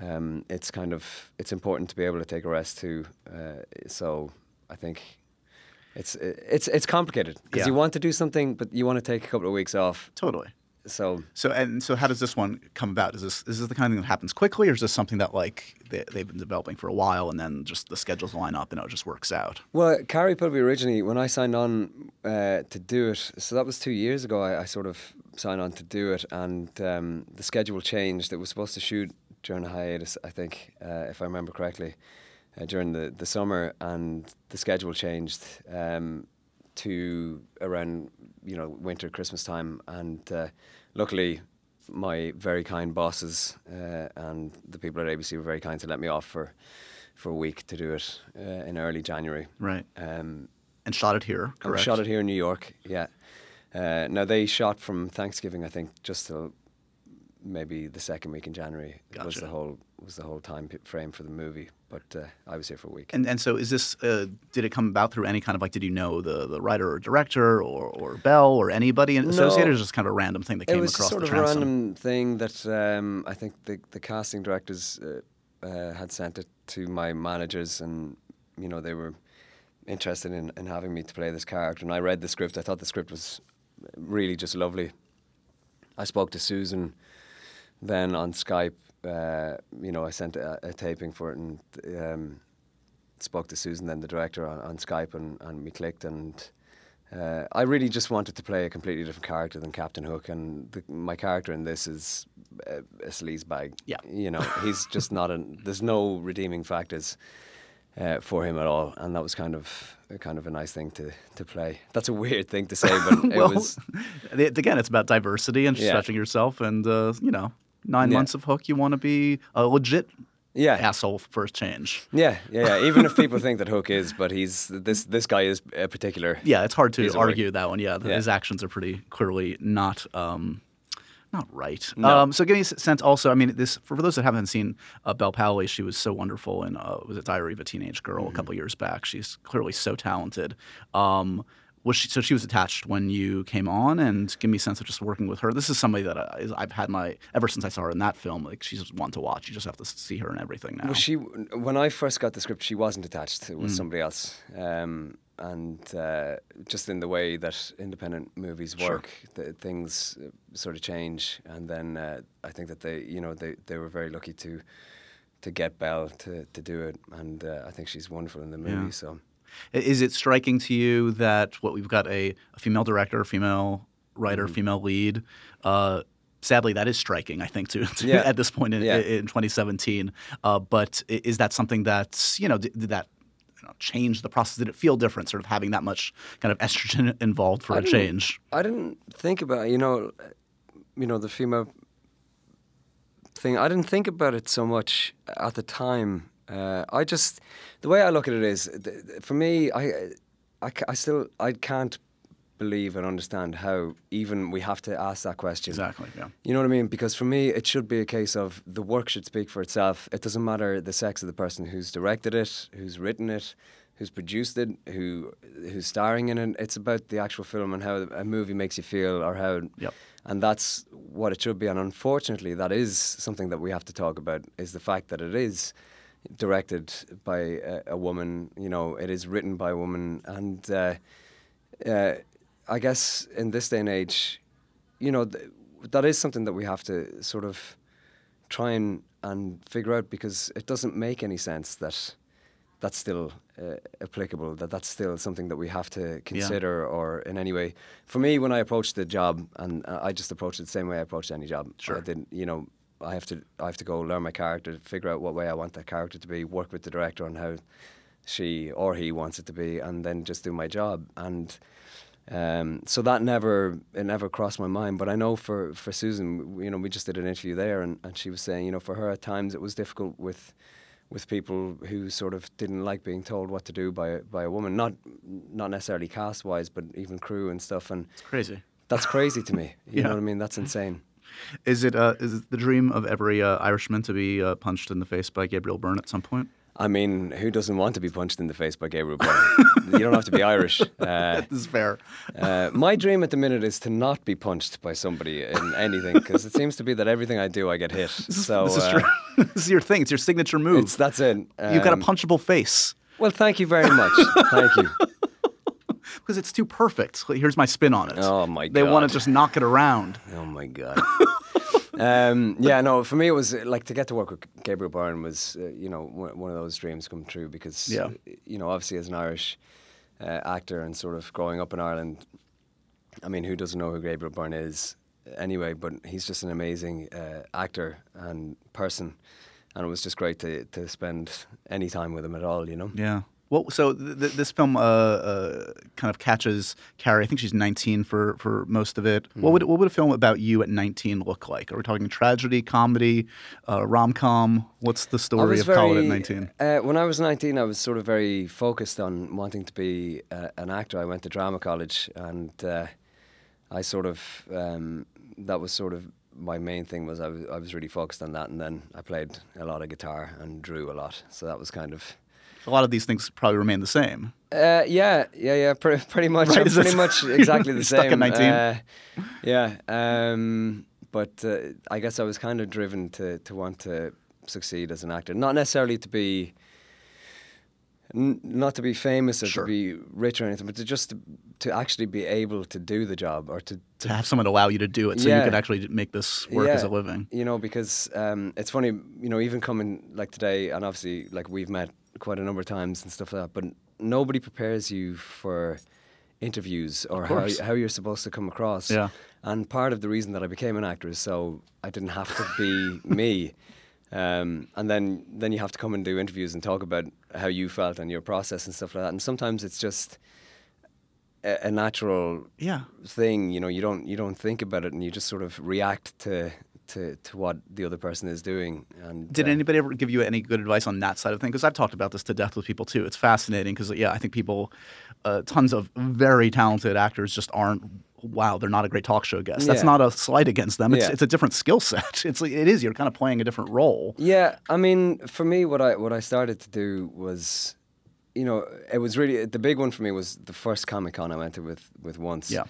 um, it's kind of it's important to be able to take a rest too. Uh, so I think. It's it's it's complicated because Yeah. you want to do something, but you want to take a couple of weeks off. totally. So So and so, how does this one come about? Is this is this the kind of thing that happens quickly, or is this something that like they, they've been developing for a while, and then just the schedules line up and it just works out? Well, Carrie Pilby originally, when I signed on uh, to do it, so that was two years ago. I, I sort of signed on to do it, and um, the schedule changed. It was supposed to shoot during a hiatus, I think, uh, if I remember correctly, uh, during the, the summer, and the schedule changed um, to around you know winter, Christmas time, and uh, luckily. My very kind bosses uh, and the people at ABC were very kind to let me off for for a week to do it uh, in early January. Right. Um, And shot it here, correct? shot it here in New York. Yeah. Uh, now they shot from Thanksgiving, I think, just till maybe the second week in January was the whole was the whole time frame for the movie. But uh, I was here for a week. And and so is this? Uh, did it come about through any kind of like? Did you know the the writer or director or or Bel or anybody associated? Or just kind of a random thing that it came was across sort the of a transom? random thing that um, I think the the casting directors uh, uh, had sent it to my managers, and you know they were interested in, in having me to play this character. And I read the script. I thought the script was really just lovely. I spoke to Susan then on Skype. Uh, you know, I sent a, a taping for it and um, spoke to Susan, then the director, on, on Skype, and, and we clicked. And uh, I really just wanted to play a completely different character than Captain Hook. And the, my character in this is a, a sleaze bag. Yeah. You know, he's just not a. There's no redeeming factors uh, for him at all, and that was kind of a, kind of a nice thing to, to play. That's a weird thing to say, but it well, was. again, it's about diversity and Yeah. stretching yourself, and uh, you know, nine Yeah. months of Hook, you want to be a legit Yeah, asshole for a change. yeah, yeah, yeah. Even if people think that Hook is, but he's this this guy is a particular. Yeah, it's hard to Piece of work. argue that one. Yeah, Yeah. his actions are pretty clearly not um, not right. No. Um, so give me a sense. Also, I mean, this for, for those that haven't seen uh, Bel Powley, she was so wonderful in uh, was it Diary of a Teenage Girl Mm-hmm. a couple years back. She's clearly so talented. Um, was she, so she was attached when you came on, and give me a sense of just working with her. This is somebody that I, I've had my ever since I saw her in that film. Like she's one to watch. You just have to see her in everything now. Well, she when I first got the script, she wasn't attached. It was somebody else, um, and uh, just in the way that independent movies work, the, things uh, sort of change. And then uh, I think that they, you know, they, they were very lucky to to get Bel to, to do it, and uh, I think she's wonderful in the movie. Yeah. So Is it striking to you that what we've got a, a female director, female writer, Mm-hmm. female lead? Uh, sadly, that is striking. I think to, to Yeah. at this point in, Yeah. in 2017. Uh, but is that something that you know did, did that you know, change the process? Did it feel different, sort of having that much kind of estrogen involved for I a change? I didn't think about you know, you know the female thing. I didn't think about it so much at the time. Uh, I just the way I look at it is, th- for me, I, I, I still I can't believe and understand how even we have to ask that question. Exactly. Yeah. You know what I mean? Because for me, it should be a case of the work should speak for itself. It doesn't matter the sex of the person who's directed it, who's written it, who's produced it, who who's starring in it. It's about the actual film and how a movie makes you feel, or how. Yep. And that's what it should be. And unfortunately, that is something that we have to talk about. Is the fact that it is directed by a, a woman. You know, it is written by a woman, and. Uh, uh, I guess in this day and age, you know, th- that is something that we have to sort of try and, and figure out because it doesn't make any sense that that's still uh, applicable, that that's still something that we have to consider or in any way. For me, when I approached the job, and uh, I just approached it the same way I approached any job. Sure. I didn't, you know, I have to, I have to go learn my character, figure out what way I want that character to be, work with the director on how she or he wants it to be, and then just do my job. And um, so that never it never crossed my mind. But I know for, for Susan, you know, we just did an interview there, and, and she was saying, you know, for her at times it was difficult with with people who sort of didn't like being told what to do by a- by a woman, not not necessarily cast wise, but even crew and stuff. And It's crazy. that's crazy to me. You Yeah. know what I mean? That's insane. Is it uh, is it the dream of every uh, Irishman to be uh, punched in the face by Gabriel Byrne at some point? I mean, who doesn't want to be punched in the face by Gabriel Byrne? you don't have to be Irish. Uh, This is fair. Uh, my dream at the minute is to not be punched by somebody in anything because it seems to be that everything I do, I get hit. So this is uh, this is your thing. It's your signature move. it's that's it. You've got a Um, punchable face Well, thank you very much. thank you. Because it's too perfect. Here's my spin on it. Oh, my god. They want to just knock it around. Oh my god. um, yeah, no. For me, it was like to get to work with Gabriel Byrne was, uh, you know, one, of those dreams come true because, Yeah. you know, obviously as an Irish uh, actor and sort of growing up in Ireland, I mean, who doesn't know who Gabriel Byrne is anyway? But he's just an amazing uh, actor and person, and it was just great to to spend any time with him at all. You know. Yeah. Well, so th- th- this film uh, uh, kind of catches Carrie. I think she's 19 for, for most of it. Hmm. What would what would a film about you at 19 look like? Are we talking tragedy, comedy, uh, rom com? What's the story of Colin at 19? Uh, when I was 19, I was sort of very focused on wanting to be uh, an actor. I went to drama college and uh, I sort of, um, that was sort of my main thing was I was, I was really focused on that. And then I played a lot of guitar and drew a lot. So that was kind of, A lot of these things probably remain the same. uh, yeah, yeah, yeah, pre- pretty much, Right, I'm is that- pretty much exactly the stuck at same. 19? Uh, yeah, um, but uh, I guess I was kind of driven to to want to succeed as an actor, not necessarily to be. N- not to be famous or Sure. to be rich or anything, but to just to, to actually be able to do the job or to, To have someone allow you to do it so you could actually make this work as a living. You know, because um, it's funny, you know, even coming like today, and obviously, like we've met quite a number of times and stuff like that, but nobody prepares you for interviews or how, how you're supposed to come across. Yeah. And part of the reason that I became an actor is so I didn't have to be me. Um, and then, then you have to come and do interviews and talk about how you felt and your process and stuff like that. And sometimes it's just a, a natural Yeah. thing. You know, you don't you don't think about it, and you just sort of react to to, to what the other person is doing. And Did uh, anybody ever give you any good advice on that side of things? Because I've talked about this to death with people too. It's fascinating because yeah, I think people, uh, tons of very talented actors just aren't. Wow, they're not a great talk show guest. That's Yeah. not a slight against them. It's, Yeah. it's a different skill set. It's it is. You're kind of playing a different role. Yeah, I mean, for me, what I what I started to do was, you know, it was really the big one for me was the first Comic Con I went to with with once. Yeah.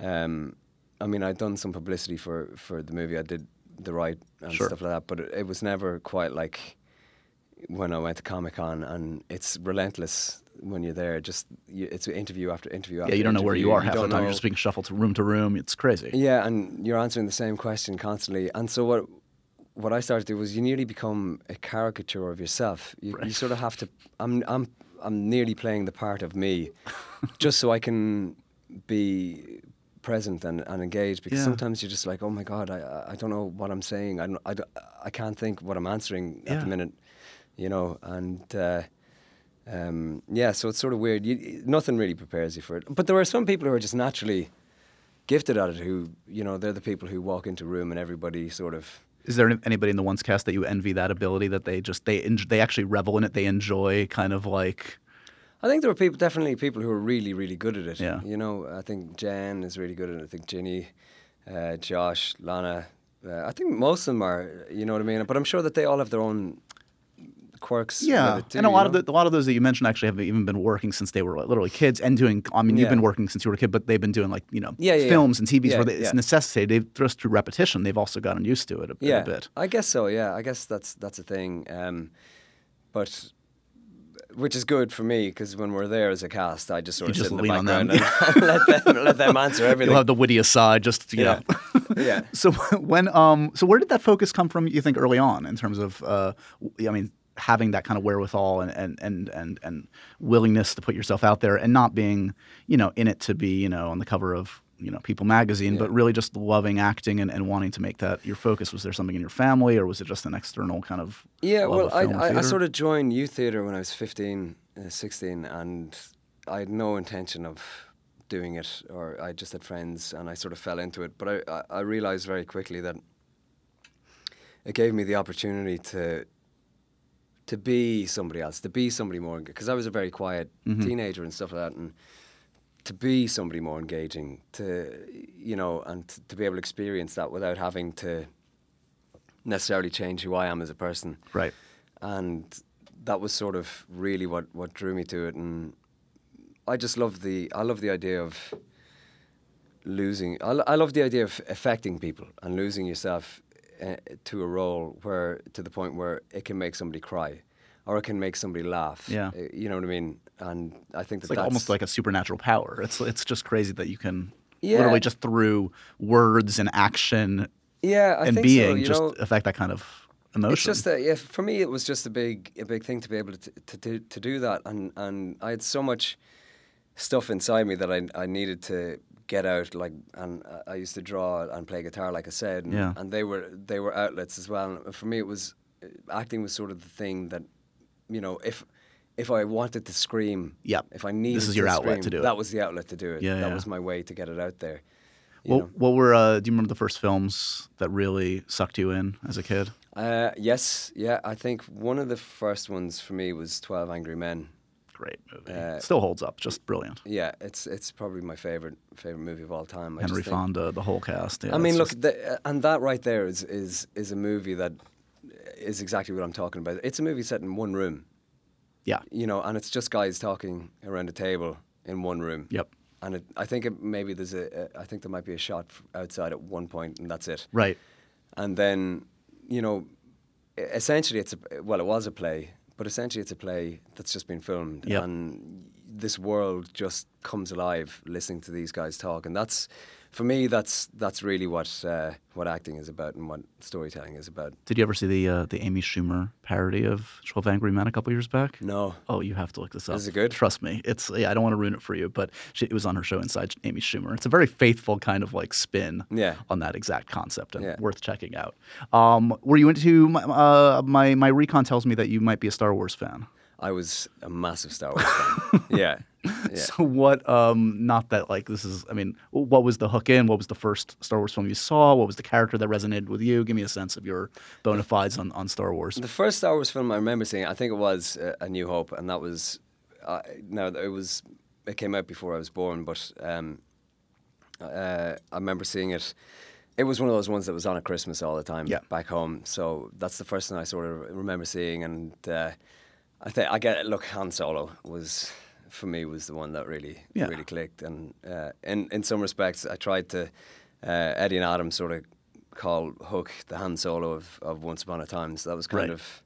Um, I mean, I'd done some publicity for for the movie. I did the Rite and Sure. stuff like that, but it, it was never quite like when I went to Comic Con, and it's relentless when you're there. Just you, it's interview after interview. Yeah, after you don't know where you interview. are half the time. You're just being shuffled to room to room. It's crazy. yeah, and you're answering the same question constantly. And so what what I started to do was you nearly become a caricature of yourself. You, you sort of have to. I'm I'm I'm nearly playing the part of me, just so I can be present and, and engaged. Because Yeah. sometimes you're just like, oh my god, I I- don't know what I'm saying. I don't, I, don't- I can't think what I'm answering at Yeah. the minute, you know. And uh, um, yeah, so it's sort of weird. You, nothing really prepares you for it. But there are some people who are just naturally gifted at it who you know they're the people who walk into a room and everybody sort of Is there anybody in the once cast that you envy that ability that they just they they actually revel in it? They enjoy kind of like I think there are people, definitely people who are really, really good at it. Yeah. You know, I think Jen is really good at it. I think Ginny, uh, Josh, Lana. Uh, I think most of them are. You know what I mean? But I'm sure that they all have their own quirks. yeah, too, and a lot of the a lot of those that you mentioned actually have even been working since they were literally kids and doing. I mean, you've been working since you were a kid, but they've been doing like you know Yeah, yeah, yeah. films and TVs Yeah, where they, it's yeah. necessitated. They've just through repetition, they've also gotten used to it a, yeah, a bit. I guess so. Yeah, I guess that's that's a thing. Um, but which is good for me because when we're there as a cast, I just sort of just sit in the background and let them let them answer everything. You'll have the witty aside, just you yeah, know. yeah. So when um so where did that focus come from? You think early on in terms of uh I mean having that kind of wherewithal and and and and, and willingness to put yourself out there and not being you know in it to be you know on the cover of you know People magazine, but really just loving acting and, and wanting to make that your focus. Was there something in your family, or was it just an external kind of Yeah, well, of I, I, I sort of joined youth theatre when I was 15, uh, 16, and I had no intention of doing it, or I just had friends, and I sort of fell into it. But I, I, I realised very quickly that it gave me the opportunity to to be somebody else, to be somebody more, because I was a very quiet Mm-hmm. teenager and stuff like that, and to be somebody more engaging, to you know, and to, to be able to experience that without having to necessarily change who I am as a person right. and that was sort of really what, what drew me to it and I just love the I love the idea of losing I, I love the idea of affecting people and losing yourself uh, to a role where to the point where it can make somebody cry or it can make somebody laugh Yeah. Uh, you know what I mean and I think It's like that's almost like a supernatural power. It's it's just crazy that you can Yeah. literally just through words and action yeah I and being so, just know, affect that kind of emotion. It's just that yeah, for me it was just a big a big thing to be able to to do, to do that, and and I had so much stuff inside me that I I needed to get out. Like, and I- used to draw and play guitar, like I said, and, Yeah. and they were they were outlets as well. And for me, it was acting was sort of the thing that you know if. If I wanted to scream, Yep. If I needed this is your to outlet scream, to do it. That was the outlet to do it. Yeah, that yeah. was my way to get it out there. What, know. what were uh, do you remember the first films that really sucked you in as a kid? Uh, yes, yeah. I think one of the first ones for me was Twelve Angry Men. Great movie. Uh, Still holds up, just brilliant. Yeah, it's it's probably my favorite favorite movie of all time. I Henry think- Fonda, the whole cast. Yeah, I mean, look, just- the, uh, and that right there is is is a movie that is exactly what I'm talking about. It's a movie set in one room, yeah, you know, and it's just guys talking around a table in one room. Yep. And it, I think it, maybe there's a, a, I think there might be a shot outside at one point, and that's it. right. And then, you know, essentially it's a well, it was a play, but essentially it's a play that's just been filmed, Yep. and this world just comes alive listening to these guys talk, and that's for me that's that's really what uh, what acting is about and what storytelling is about. Did you ever see the uh, the Amy Schumer parody of Twelve Angry Men a couple years back? No, Oh, you have to look this up. Is it good? Trust me. It's yeah. I don't want to ruin it for you, but she, it was on her show Inside Amy Schumer. It's a very faithful kind of like spin Yeah. on that exact concept, and Yeah. worth checking out. Um, were you into my, uh, my my recon tells me that you might be a Star Wars fan. I was a massive Star Wars fan. yeah, yeah. So what? Um, not that like this is. I mean, what was the hook in? What was the first Star Wars film you saw? What was the character that resonated with you? Give me a sense of your bona fides on, on Star Wars. The first Star Wars film I remember seeing, I think it was uh, A New Hope, and that was, uh, no, it was, it came out before I was born, but um, uh, I remember seeing it. It was one of those ones that was on at Christmas all the time Yeah. back home. So that's the first thing I sort of remember seeing, and uh, I think I get it. look Han Solo was for me was the one that really Yeah. really clicked, and uh, in in some respects I tried to uh, Eddie and Adam sort of call Hook the Han Solo of, of Once Upon a Time. So that was kind Right. of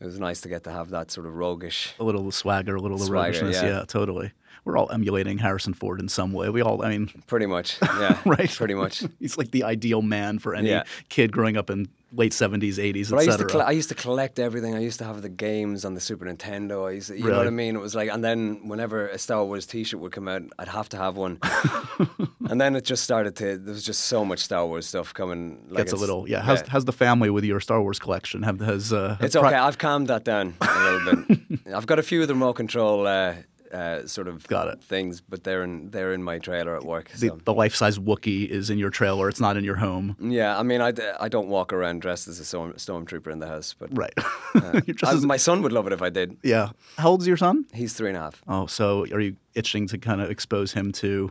it was nice to get to have that sort of roguish. a little swagger, a little Swagger, roguishness. yeah. Yeah. totally. We're all emulating Harrison Ford in some way. We all, I mean, Pretty much, yeah, right? Pretty much. He's like the ideal man for any Yeah. kid growing up in late seventies, eighties, But I used to etc. I used to collect everything. I used to have the games on the Super Nintendo. I used to, you know what I mean? It was like, and then whenever a Star Wars T-shirt would come out, I'd have to have one. and then it just started to. There was just so much Star Wars stuff coming. Like Gets a little, yeah. How's, how's the family with your Star Wars collection? Have has uh, It's pri- okay. I've calmed that down a little bit. I've got a few of the remote control uh, uh, sort of Got it. things, but they're in they're in my trailer at work. The, so. the life-size Wookiee is in your trailer. It's not in your home. Yeah, I mean, I, I don't walk around dressed as a storm, stormtrooper in the house, but Right. uh, I- as- my son would love it if I did. yeah. How old's your son? He's three and a half. Oh, so are you itching to kind of expose him to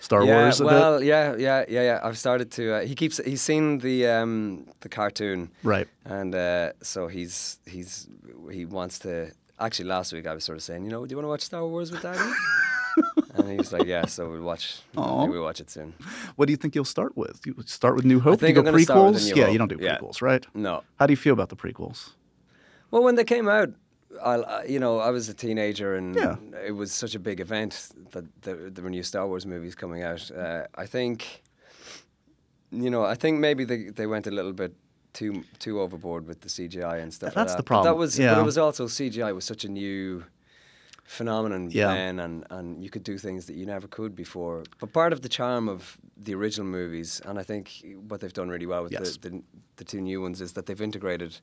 Star yeah, Wars a well, bit? yeah, yeah, yeah, yeah. I've started to. Uh, he keeps. He's seen the um, the cartoon, Right. and uh, so he's he's he wants to. Actually, last week I was sort of saying, you know, do you want to watch Star Wars with Daddy? and he was like, yeah. So we'll watch. I we'll watch it soon. What do you think you'll start with? You start with New Hope? think you I'm go prequels? Yeah, Hope. you don't do Yeah. prequels, right? No. How do you feel about the prequels? Well, when they came out, I, I- you know, I was a teenager, and Yeah. it was such a big event that there, there were new Star Wars movies coming out. Uh, I think, you know, I think maybe they they went a little bit too too overboard with the CGI and stuff. like That's that. the But that problem, was, but yeah. it was also CGI was such a new phenomenon Yeah. then, and and you could do things that you never could before. But part of the charm of the original movies, and I think what they've done really well with Yes. the, the the two new ones, is that they've integrated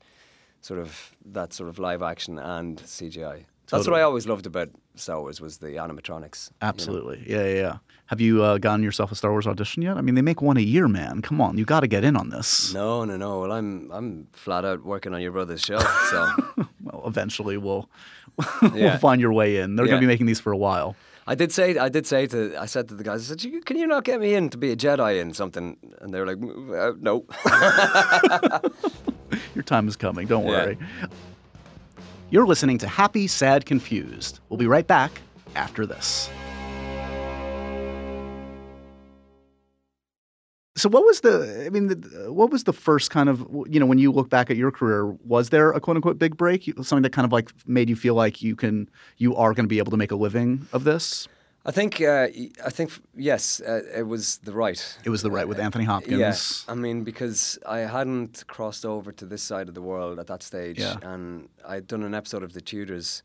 sort of that sort of live action and CGI. That's what I always loved about Star Wars was the animatronics. you know. Absolutely. Yeah, yeah, yeah. Have you uh, gotten yourself a Star Wars audition yet? I mean, they make one a year, man. Come on, you got to get in on this. No, no, no. Well, I'm I'm flat out working on your brother's show, so Well, eventually we'll Yeah. we'll find your way in. They're going to be making these for a while. I did say I did say to I said to the guys I said can you not get me in to be a Jedi in something and they were like "Mm, uh, no Your time is coming. Don't Yeah. You're listening to Happy, Sad, Confused. We'll be right back after this. So, what was the? I mean, the, what was the first kind of? You know, when you look back at your career, was there a quote unquote big break? Something that kind of like made you feel like you can, you are going to be able to make a living of this. I think uh, I think yes uh, it was the Rite It was the Rite with Anthony Hopkins. Yes, I mean because I hadn't crossed over to this side of the world at that stage, Yeah. and I'd done an episode of The Tudors,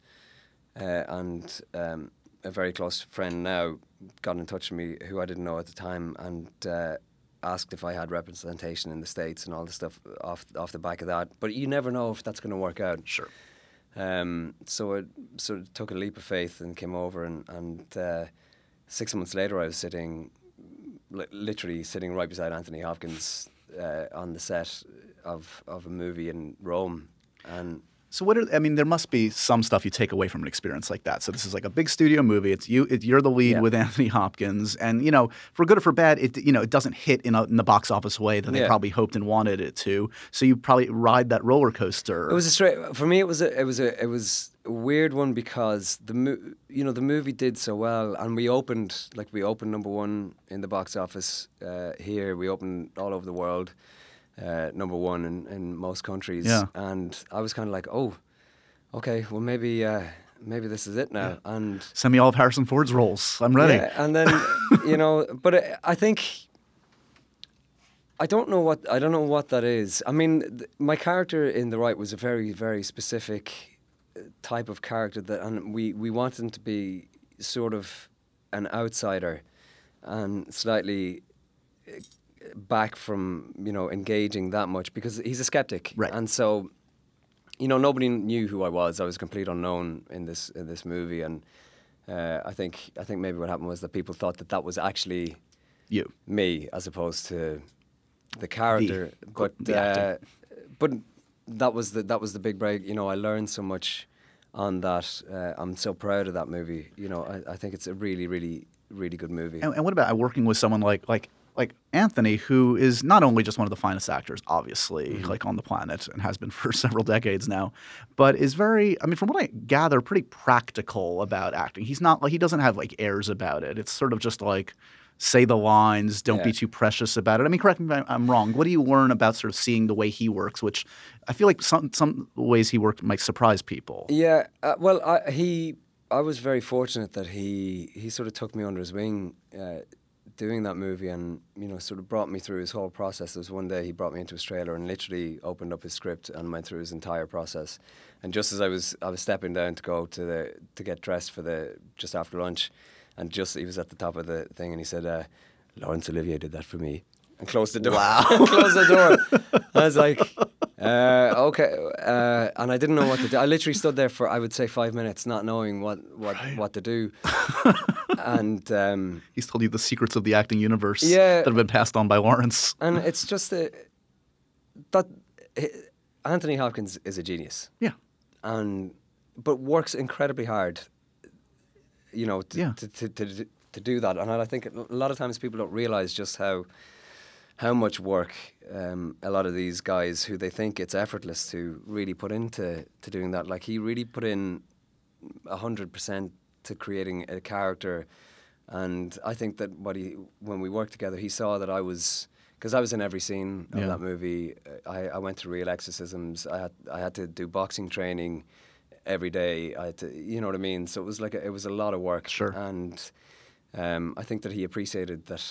uh, and um, a very close friend now got in touch with me who I didn't know at the time, and uh, asked if I had representation in the states and all the stuff off off the back of that. But you never know if that's going to work out. Sure. Um, so I sort of took a leap of faith and came over, and, and uh, six months later, I was sitting, li- literally sitting right beside Anthony Hopkins uh, on the set of of a movie in Rome, and So what are I mean? There must be some stuff you take away from an experience like that. So this is like a big studio movie. It's you. It, you're the lead Yeah. with Anthony Hopkins, and you know, for good or for bad, it you know it doesn't hit in, a, in the box office way that they Yeah. probably hoped and wanted it to. So you probably ride that roller coaster. It was a straight for me. It was a it was a it was a weird one because the mo- you know the movie did so well, and we opened like we opened number one in the box office uh, here. We opened all over the world, uh, number one in, in most countries. Yeah. And I was kind of like, oh, okay, well maybe uh, maybe this is it now. And Send me all of Harrison Ford's roles. I'm ready. yeah, and then you know, but I- I think I don't know what I don't know what that is. I mean, th- my character in the Rite was a very very specific uh, type of character that, and we we wanted him to be sort of an outsider and slightly uh, back from you know engaging that much because he's a skeptic, Right. And so you know, nobody knew who I was. I was a complete unknown in this in this movie, and uh, I think I think maybe what happened was that people thought that that was actually You. me as opposed to the character. but the uh, but that was the that was the big break. You know, I learned so much on that. Uh, I'm so proud of that movie. You know, I, I think it's a really really really good movie. And, and what about working with someone like like like Anthony, who is not only just one of the finest actors, obviously, Mm-hmm. like on the planet, and has been for several decades now, but is very, I mean, from what I gather, pretty practical about acting. He's not like he doesn't have like airs about it. It's sort of just like say the lines, don't be too precious about it. I mean, correct me if I'm wrong. What do you learn about sort of seeing the way he works, which I feel like some some ways he worked might surprise people. Yeah, uh, well, I, he, I was very fortunate that he he sort of took me under his wing, uh, doing that movie, and you know, sort of brought me through his whole process. There was one day he brought me into his trailer and literally opened up his script and went through his entire process. And just as I was I was stepping down to go to the to get dressed for the just after lunch, and just he was at the top of the thing, and he said, uh, "Laurence Olivier did that for me." And closed the door. Wow! closed the door. I was like, Uh, okay, uh, and I didn't know what to do. I literally stood there for I would say five minutes, not knowing what what what to do. and um, He's told you the secrets of the acting universe Yeah. that have been passed on by Laurence. and it's just a, that eh, Anthony Hopkins is a genius. Yeah. and but works incredibly hard. You know, to, Yeah. to, to, to, to do that, and I think a lot of times people don't realize just how how much work um, a lot of these guys who they think it's effortless to really put into to doing that. Like he really put in hundred percent to creating a character, and I think that what he when we worked together, he saw that I was because I was in every scene of Yeah. that movie. uh, I, I went to real exorcisms. I had I had to do boxing training every day. I had to, you know what I mean. So it was like a, it was a lot of work. Sure. And um, I think that he appreciated that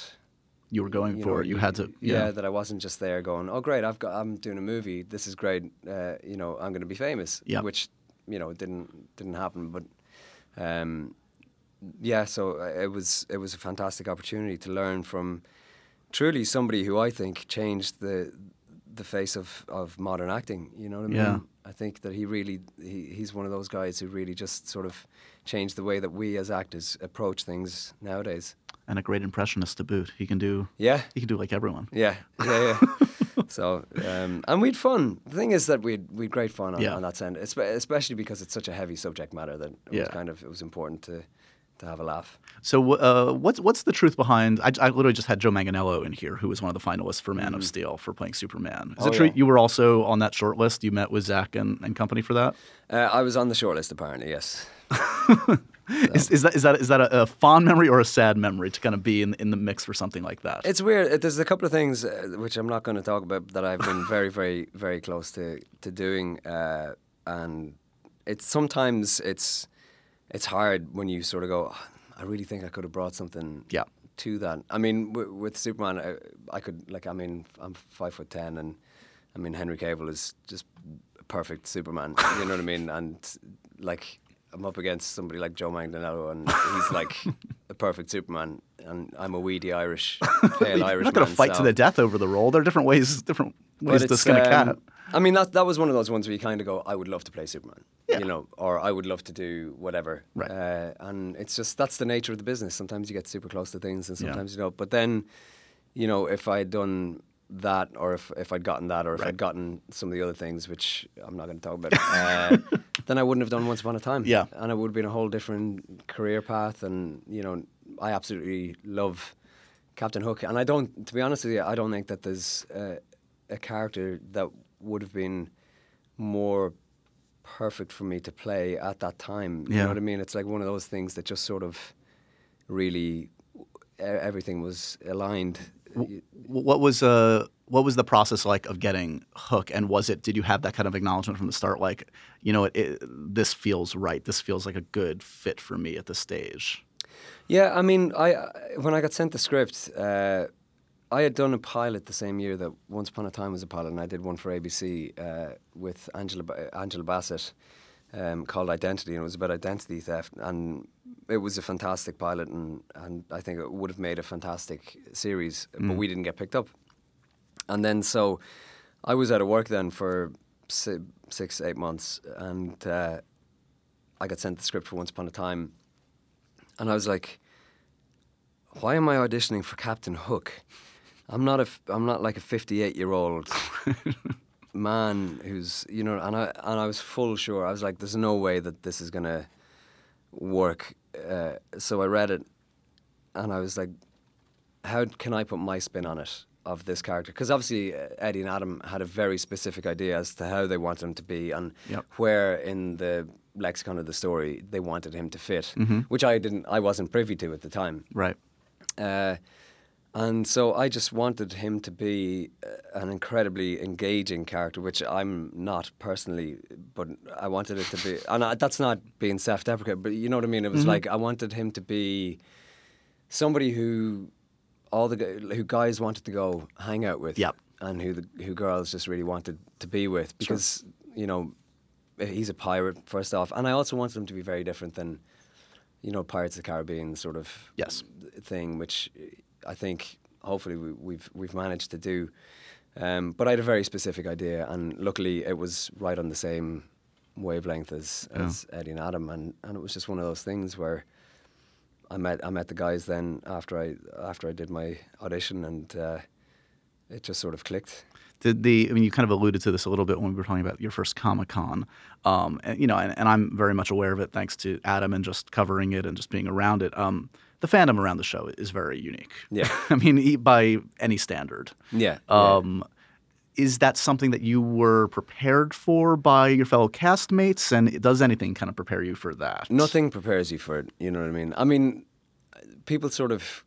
You were going you for know, it. You had to. yeah. Yeah. that I wasn't just there going, oh great, I've got, I'm doing a movie. This is great. Uh, you know, I'm going to be famous. Yeah. Which, you know, didn't didn't happen. But, um, yeah. So uh, it was it was a fantastic opportunity to learn from, truly somebody who I think changed the the face of, of modern acting. You know what I mean? Yeah. I think that he really he, he's one of those guys who really just sort of changed the way that we as actors approach things nowadays. And a great impressionist to boot. He can do. Yeah. He can do like everyone. Yeah, yeah, yeah. so, um, and we'd fun. The thing is that we'd we'd great fun on, Yeah. on that end, especially because it's such a heavy subject matter that it was kind of it was important to to have a laugh. So, uh, what's what's the truth behind? I, I literally just had Joe Manganiello in here, who was one of the finalists for Man of Steel for playing Superman. Is Oh, it true yeah. you were also on that short list? You met with Zack and, and company for that. Uh, I was on the shortlist apparently. Yes. Is, is that is that is that a, a fond memory or a sad memory to kind of be in in the mix for something like that? It's weird. There's a couple of things uh, which I'm not going to talk about that I've been very, very, very close to to doing, uh, and it's sometimes it's it's hard when you sort of go. "Oh, I really think I could have brought something. Yeah. To that, I mean, w- with Superman, I, I could like. I mean, I'm five foot ten, and I mean Henry Cavill is just a perfect Superman. you know what I mean? And like, I'm up against somebody like Joe Manganiello, and he's like a perfect Superman, and I'm a weedy Irish, pale You're Irish. not going to fight to the death over the role. There are different ways, different ways to skin a cat. um, I mean, that that was one of those ones where you kind of go, I would love to play Superman, Yeah. you know, or I would love to do whatever. Right. Uh, and it's just that's the nature of the business. Sometimes you get super close to things, and Yeah. sometimes you don't. But then, you know, if I'd done that, or if if I'd gotten that, or if Right. I'd gotten some of the other things, which I'm not going to talk about, uh, then I wouldn't have done Once Upon a Time. Yeah. And it would have been a whole different career path. And you know, I absolutely love Captain Hook, and I don't, to be honest with you, I don't think that there's uh, a character that would have been more perfect for me to play at that time. Yeah. You know what I mean? It's like one of those things that just sort of really everything was aligned. What was uh what was the process like of getting Hook, and was it did you have that kind of acknowledgement from the start, like you know, it, it, this feels right, this feels like a good fit for me at this stage? Yeah, I mean, I- when I got sent the script, uh, I had done a pilot the same year that Once Upon a Time was a pilot, and I did one for ABC uh, with Angela Angela Bassett um, called Identity, and it was about identity theft, and it was a fantastic pilot, and and I think it would have made a fantastic series, but we didn't get picked up, and then so I was out of work then for si- six eight months, and uh, I got sent the script for Once Upon a Time. And I was like, why am I auditioning for Captain Hook? I'm not a, I'm not like a 58 year old man who's, you know, and I, and I was full sure. I was like, there's no way that this is gonna work. Uh, so I read it, and I was like, how can I put my spin on it of this character? Because obviously uh, Eddie and Adam had a very specific idea as to how they wanted him to be and Yep. where in the lexicon of the story they wanted him to fit, Mm-hmm. which I didn't, I wasn't privy to at the time. Right. Uh, and so I just wanted him to be uh, an incredibly engaging character, which I'm not personally, but I wanted it to be. And I, that's not being self-deprecating, but you know what I mean. It was Mm-hmm. like I wanted him to be somebody who all the who guys wanted to go hang out with, Yep. and who the who girls just really wanted to be with because you know he's a pirate first off, and I also wanted him to be very different than you know Pirates of the Caribbean sort of Yes. thing, which I think hopefully we, we've we've managed to do. Um, but I had a very specific idea, and luckily it was right on the same wavelength as, as Eddie and Adam, and, and it was just one of those things where I met I met the guys then after I after I did my audition, and uh, it just sort of clicked. Did the I mean you kind of alluded to this a little bit when we were talking about your first Comic Con, um, and, you know, and, and I'm very much aware of it thanks to Adam and just covering it and just being around it. Um, the fandom around the show is very unique. Yeah. I mean by any standard. Yeah. yeah. Um, Is that something that you were prepared for by your fellow castmates, and does anything kind of prepare you for that? Nothing prepares you for it. You know what I mean? I mean, people sort of,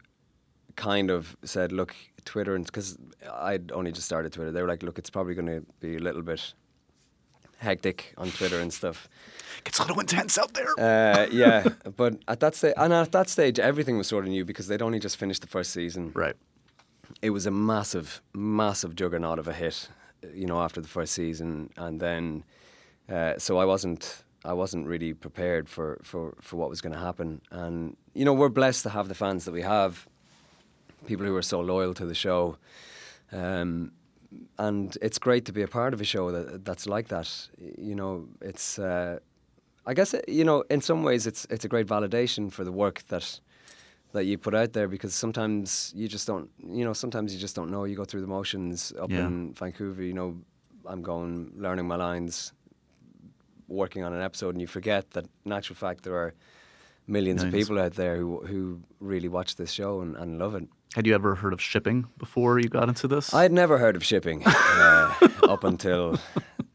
kind of said, look, Twitter, and because I'd only just started Twitter, they were like, look, it's probably going to be a little bit hectic on Twitter and stuff. Gets a little intense out there. Uh, yeah, but at that stage, and at that stage, everything was sort of new because they'd only just finished the first season. right. It was a massive, massive juggernaut of a hit, you know, after the first season, and then, uh, so I wasn't, I wasn't really prepared for for for what was going to happen, and you know, we're blessed to have the fans that we have, people who are so loyal to the show. Um, and it's great to be a part of a show that that's like that. You know, it's. Uh, I guess it, you know, in some ways, it's it's a great validation for the work that that you put out there because sometimes you just don't. You know, sometimes you just don't know. You go through the motions up Yeah. in Vancouver. You know, I'm going learning my lines, working on an episode, and you forget that in actual fact there are millions of people out there who who really watch this show and, and love it. Had you ever heard of shipping before you got into this? I had never heard of shipping uh, up until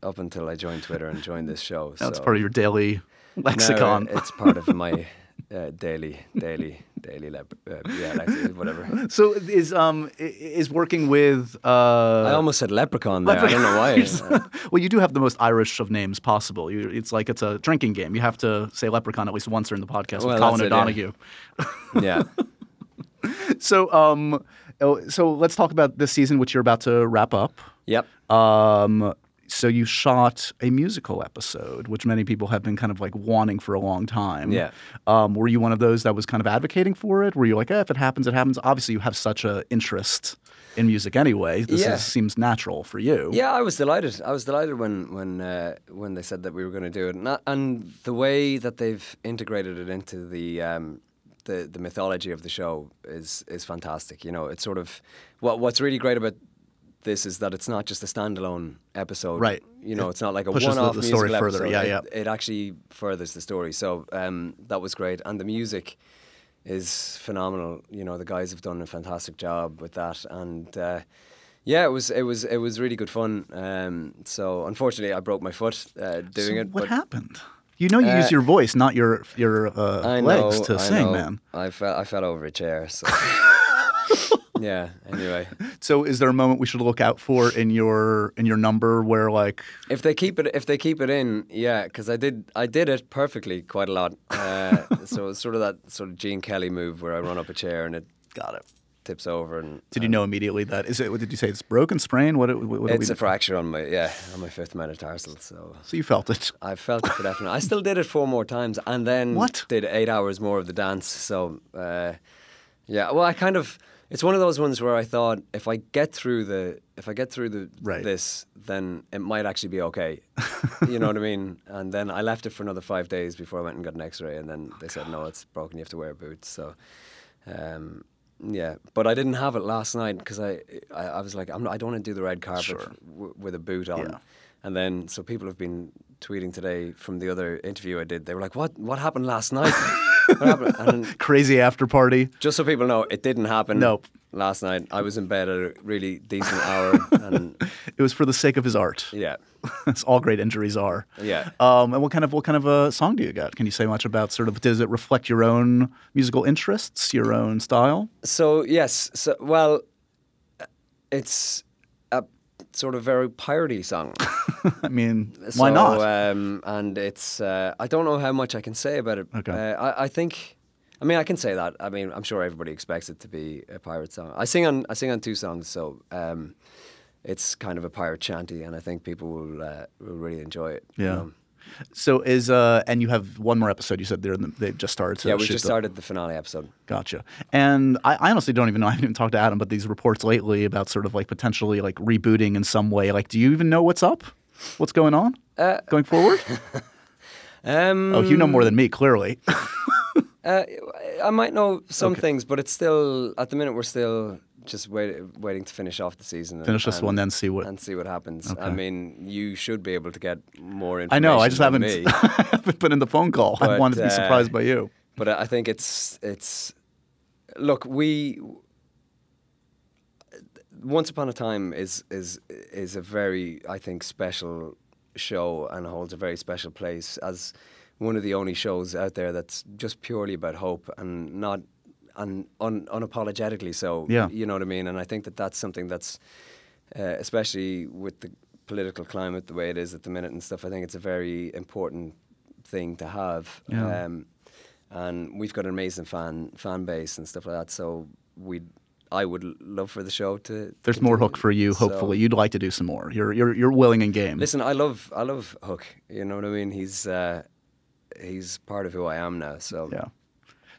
up until I joined Twitter and joined this show. That's so part of your daily lexicon. it's part of my uh, daily, daily, daily, leb- uh, yeah, like, whatever. so is um is working with uh I almost said leprechaun there. I don't know why. Well, you do have the most Irish of names possible. You, it's like it's a drinking game. You have to say leprechaun at least once during the podcast Well, with Colin it, yeah. O'Donoghue. yeah. So, um, oh, so let's talk about this season, which you're about to wrap up. Yep. Um, so you shot a musical episode, which many people have been kind of like wanting for a long time. Yeah. Um, were you one of those that was kind of advocating for it? Were you like, eh, if it happens, it happens? Obviously, you have such a interest in music anyway. This Yeah. is, seems natural for you. Yeah, I was delighted. I was delighted when when uh, when they said that we were going to do it, and, and the way that they've integrated it into the um, the the mythology of the show is is fantastic. You know, it's sort of what what's really great about this is that it's not just a standalone episode. Right. You know, It it's not like a one-off the story further. episode. Yeah, it, yeah. It actually furthers the story. So um, that was great, and the music is phenomenal. You know, the guys have done a fantastic job with that, and uh, yeah, it was it was it was really good fun. Um, so unfortunately, I broke my foot uh, doing So it. What happened? You know, you Uh, use your voice, not your your uh, I legs to I sing, know. man. I fell I fell over a chair. So yeah. Anyway, So, is there a moment we should look out for in your in your number where like if they keep it if they keep it in, yeah, because I did I did it perfectly quite a lot. Uh, so it's sort of that sort of Gene Kelly move where I run up a chair and it got it? Tips over and Did you know immediately that is it? What did you say? It's broken, sprain. What? what, what it's a fracture on my yeah on my fifth metatarsal. So So you felt it. I felt it for definite. I still did it four more times, and then What? did eight hours more of the dance. So, uh, yeah. Well, I kind of. It's one of those ones where I thought if I get through the if I get through the Right. this, then it might actually be okay. you know what I mean? And then I left it for another five days before I went and got an X-ray, and then they said no, it's broken. You have to wear boots. So. Um, yeah, but I didn't have it last night because I, I I was like I'm not, I don't want to do the red carpet Sure. w- with a boot on. Yeah. And then, so people have been tweeting today from the other interview I did. They were like, "What? What happened last night? what happened?" And then, Crazy after party. just so people know, it didn't happen. Nope. Last night, I was in bed at a really decent hour, and It was for the sake of his art. yeah, That's all great injuries are. Yeah. Um, and what kind of what kind of a song do you got? Can you say much about sort of does it reflect your own musical interests, your own style? So yes, so well, it's a sort of very piratey song. I mean, why not? Um, and it's uh, I don't know how much I can say about it. Okay. Uh, I, I think. I mean, I can say that. I mean, I'm sure everybody expects it to be a pirate song. I sing on I sing on two songs, so um, it's kind of a pirate chanty, and I think people will uh, will really enjoy it. yeah. know. So is uh, and you have one more episode. You said they're in the, they've just started. To yeah, we just started the finale episode. Gotcha. And I, I honestly don't even know. I haven't even talked to Adam, but these reports lately about sort of like potentially like rebooting in some way. Like, do you even know what's up? What's going on Uh, going forward? Um, oh, you know more than me, clearly. Uh, I might know some Okay. things, but it's still at the minute we're still just wait, waiting to finish off the season. and- Finish this and- one, then see what- and see what happens. Okay. I mean, you should be able to get more information. I know. I just haven't, Me. Put in the phone call. I wanted to be uh, surprised by you. But I think it's it's look we once upon a time is is is a very I think special show and holds a very special place as one of the only shows out there that's just purely about hope and not and un, unapologetically so Yeah. you know what I mean and I think that that's something that's uh, especially with the political climate the way it is at the minute and stuff I think it's a very important thing to have Yeah. um, and we've got an amazing fan fan base and stuff like that. So we, I would love for the show to. There's more hook for you. So- Hopefully, you'd like to do some more. You're you're you're willing and game. Listen, I love I love Hook. You know what I mean? He's uh, he's part of who I am now. So Yeah.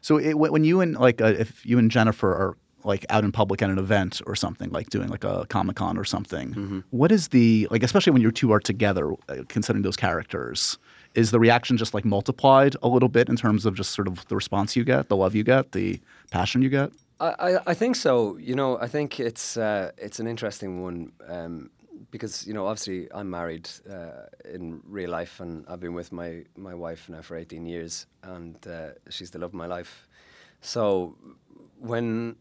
So it, when you and like uh, if you and Jennifer are like out in public at an event or something like doing like a comic con or something, Mm-hmm. what is the like especially when you two are together, uh, considering those characters, is the reaction just like multiplied a little bit in terms of just sort of the response you get, the love you get, the passion you get? I, I, I think so. You know, I think it's uh, it's an interesting one um, because you know, obviously, I'm married uh, in real life, and I've been with my my wife now for 18 years, and uh, she's the love of my life. So when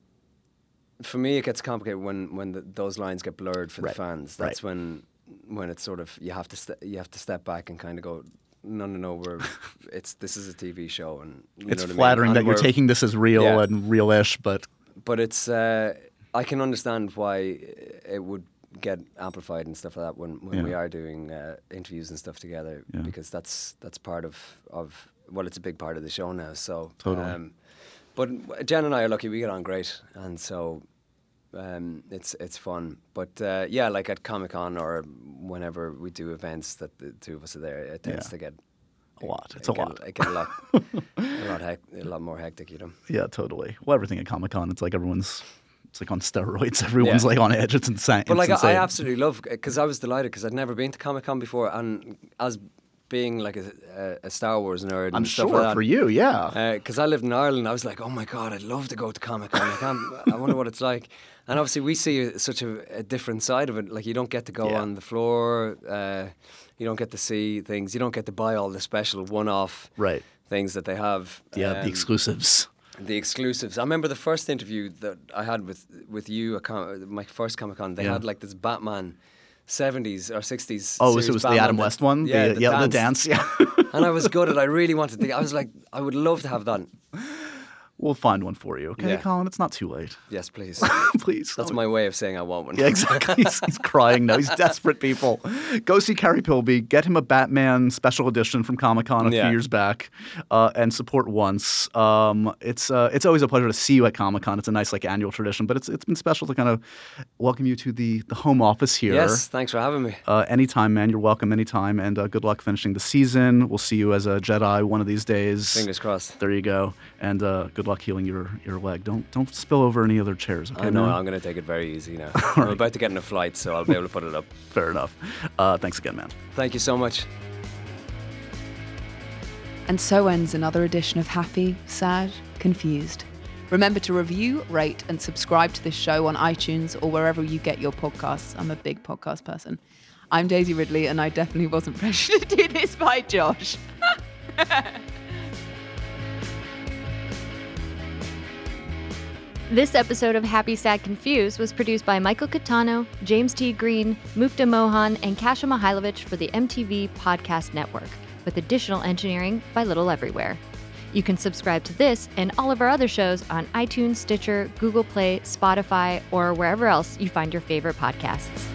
for me, it gets complicated when when the, those lines get blurred for Right, the fans. right. That's when when it's sort of you have to st- you have to step back and kind of go. No, no, no. We're it's this is a TV show, and you it's know what I mean? flattering that you're taking this as real Yeah. and real-ish, but but it's uh, I can understand why it would get amplified and stuff like that when, when we are doing uh, interviews and stuff together Yeah. because that's that's part of of well it's a big part of the show now so Totally. um, but Jen and I are lucky we get on great and so um, it's it's fun but uh, yeah like at Comic Con or whenever we do events that the two of us are there it tends Yeah. to get a lot. It's it a get- lot. it get a lot a lot hec- a lot more hectic you know Yeah, totally. Well, everything at Comic Con, it's like everyone's, it's like on steroids. Everyone's Yeah. like on edge. It's insane. But like I, I absolutely love because I was delighted because I'd never been to Comic Con before, and as being like a, a, Star Wars nerd, I'm and stuff sure like that, for you, yeah. Because I lived in Ireland, I was like, oh my god, I'd love to go to Comic Con. I. I wonder what it's like. And obviously, we see such a, a different side of it. Like you don't get to go Yeah. on the floor. Uh, you don't get to see things. You don't get to buy all the special one-off Right. things that they have. yeah, Um, the exclusives. The exclusives. I remember the first interview that I had with with you, at Com- my first Comic Con. They Yeah. had like this Batman, seventies or sixties. Oh, so it was the Adam West one? Yeah, the, yeah, the dance. Yeah. and I was gutted. I really wanted to. I was like, I would love to have that. We'll find one for you. Okay, Yeah. Colin, it's not too late. Yes, please. Please. That's my way of saying I want one. Yeah, exactly. he's, he's crying now. He's desperate, people. Go see Carrie Pilby. Get him a Batman special edition from Comic Con a few years back, uh, and support once. Um, it's uh, it's always a pleasure to see you at Comic Con. It's a nice like annual tradition, but it's it's been special to kind of welcome you to the the home office here. Yes, thanks for having me. Uh, anytime, man. You're welcome anytime, and uh, good luck finishing the season. We'll see you as a Jedi one of these days. Fingers crossed. There you go, and uh, good luck healing your your leg. Don't don't spill over any other chairs. Okay, I know. man? I'm going to take it very easy now. I'm about to get in a flight, so I'll be able to put it up. Fair enough. Uh, thanks again, man. Thank you so much. And so ends another edition of Happy, Sad, Confused. Remember to review, rate, and subscribe to this show on iTunes or wherever you get your podcasts. I'm a big podcast person. I'm Daisy Ridley, and I definitely wasn't pressured to do this by Josh. This episode of Happy Sad Confused was produced by Michael Catano, James T. Green, Mukta Mohan, and Kasha Mihailovich for the MTV Podcast Network, with additional engineering by Little Everywhere. You can subscribe to this and all of our other shows on iTunes, Stitcher, Google Play, Spotify, or wherever else you find your favorite podcasts.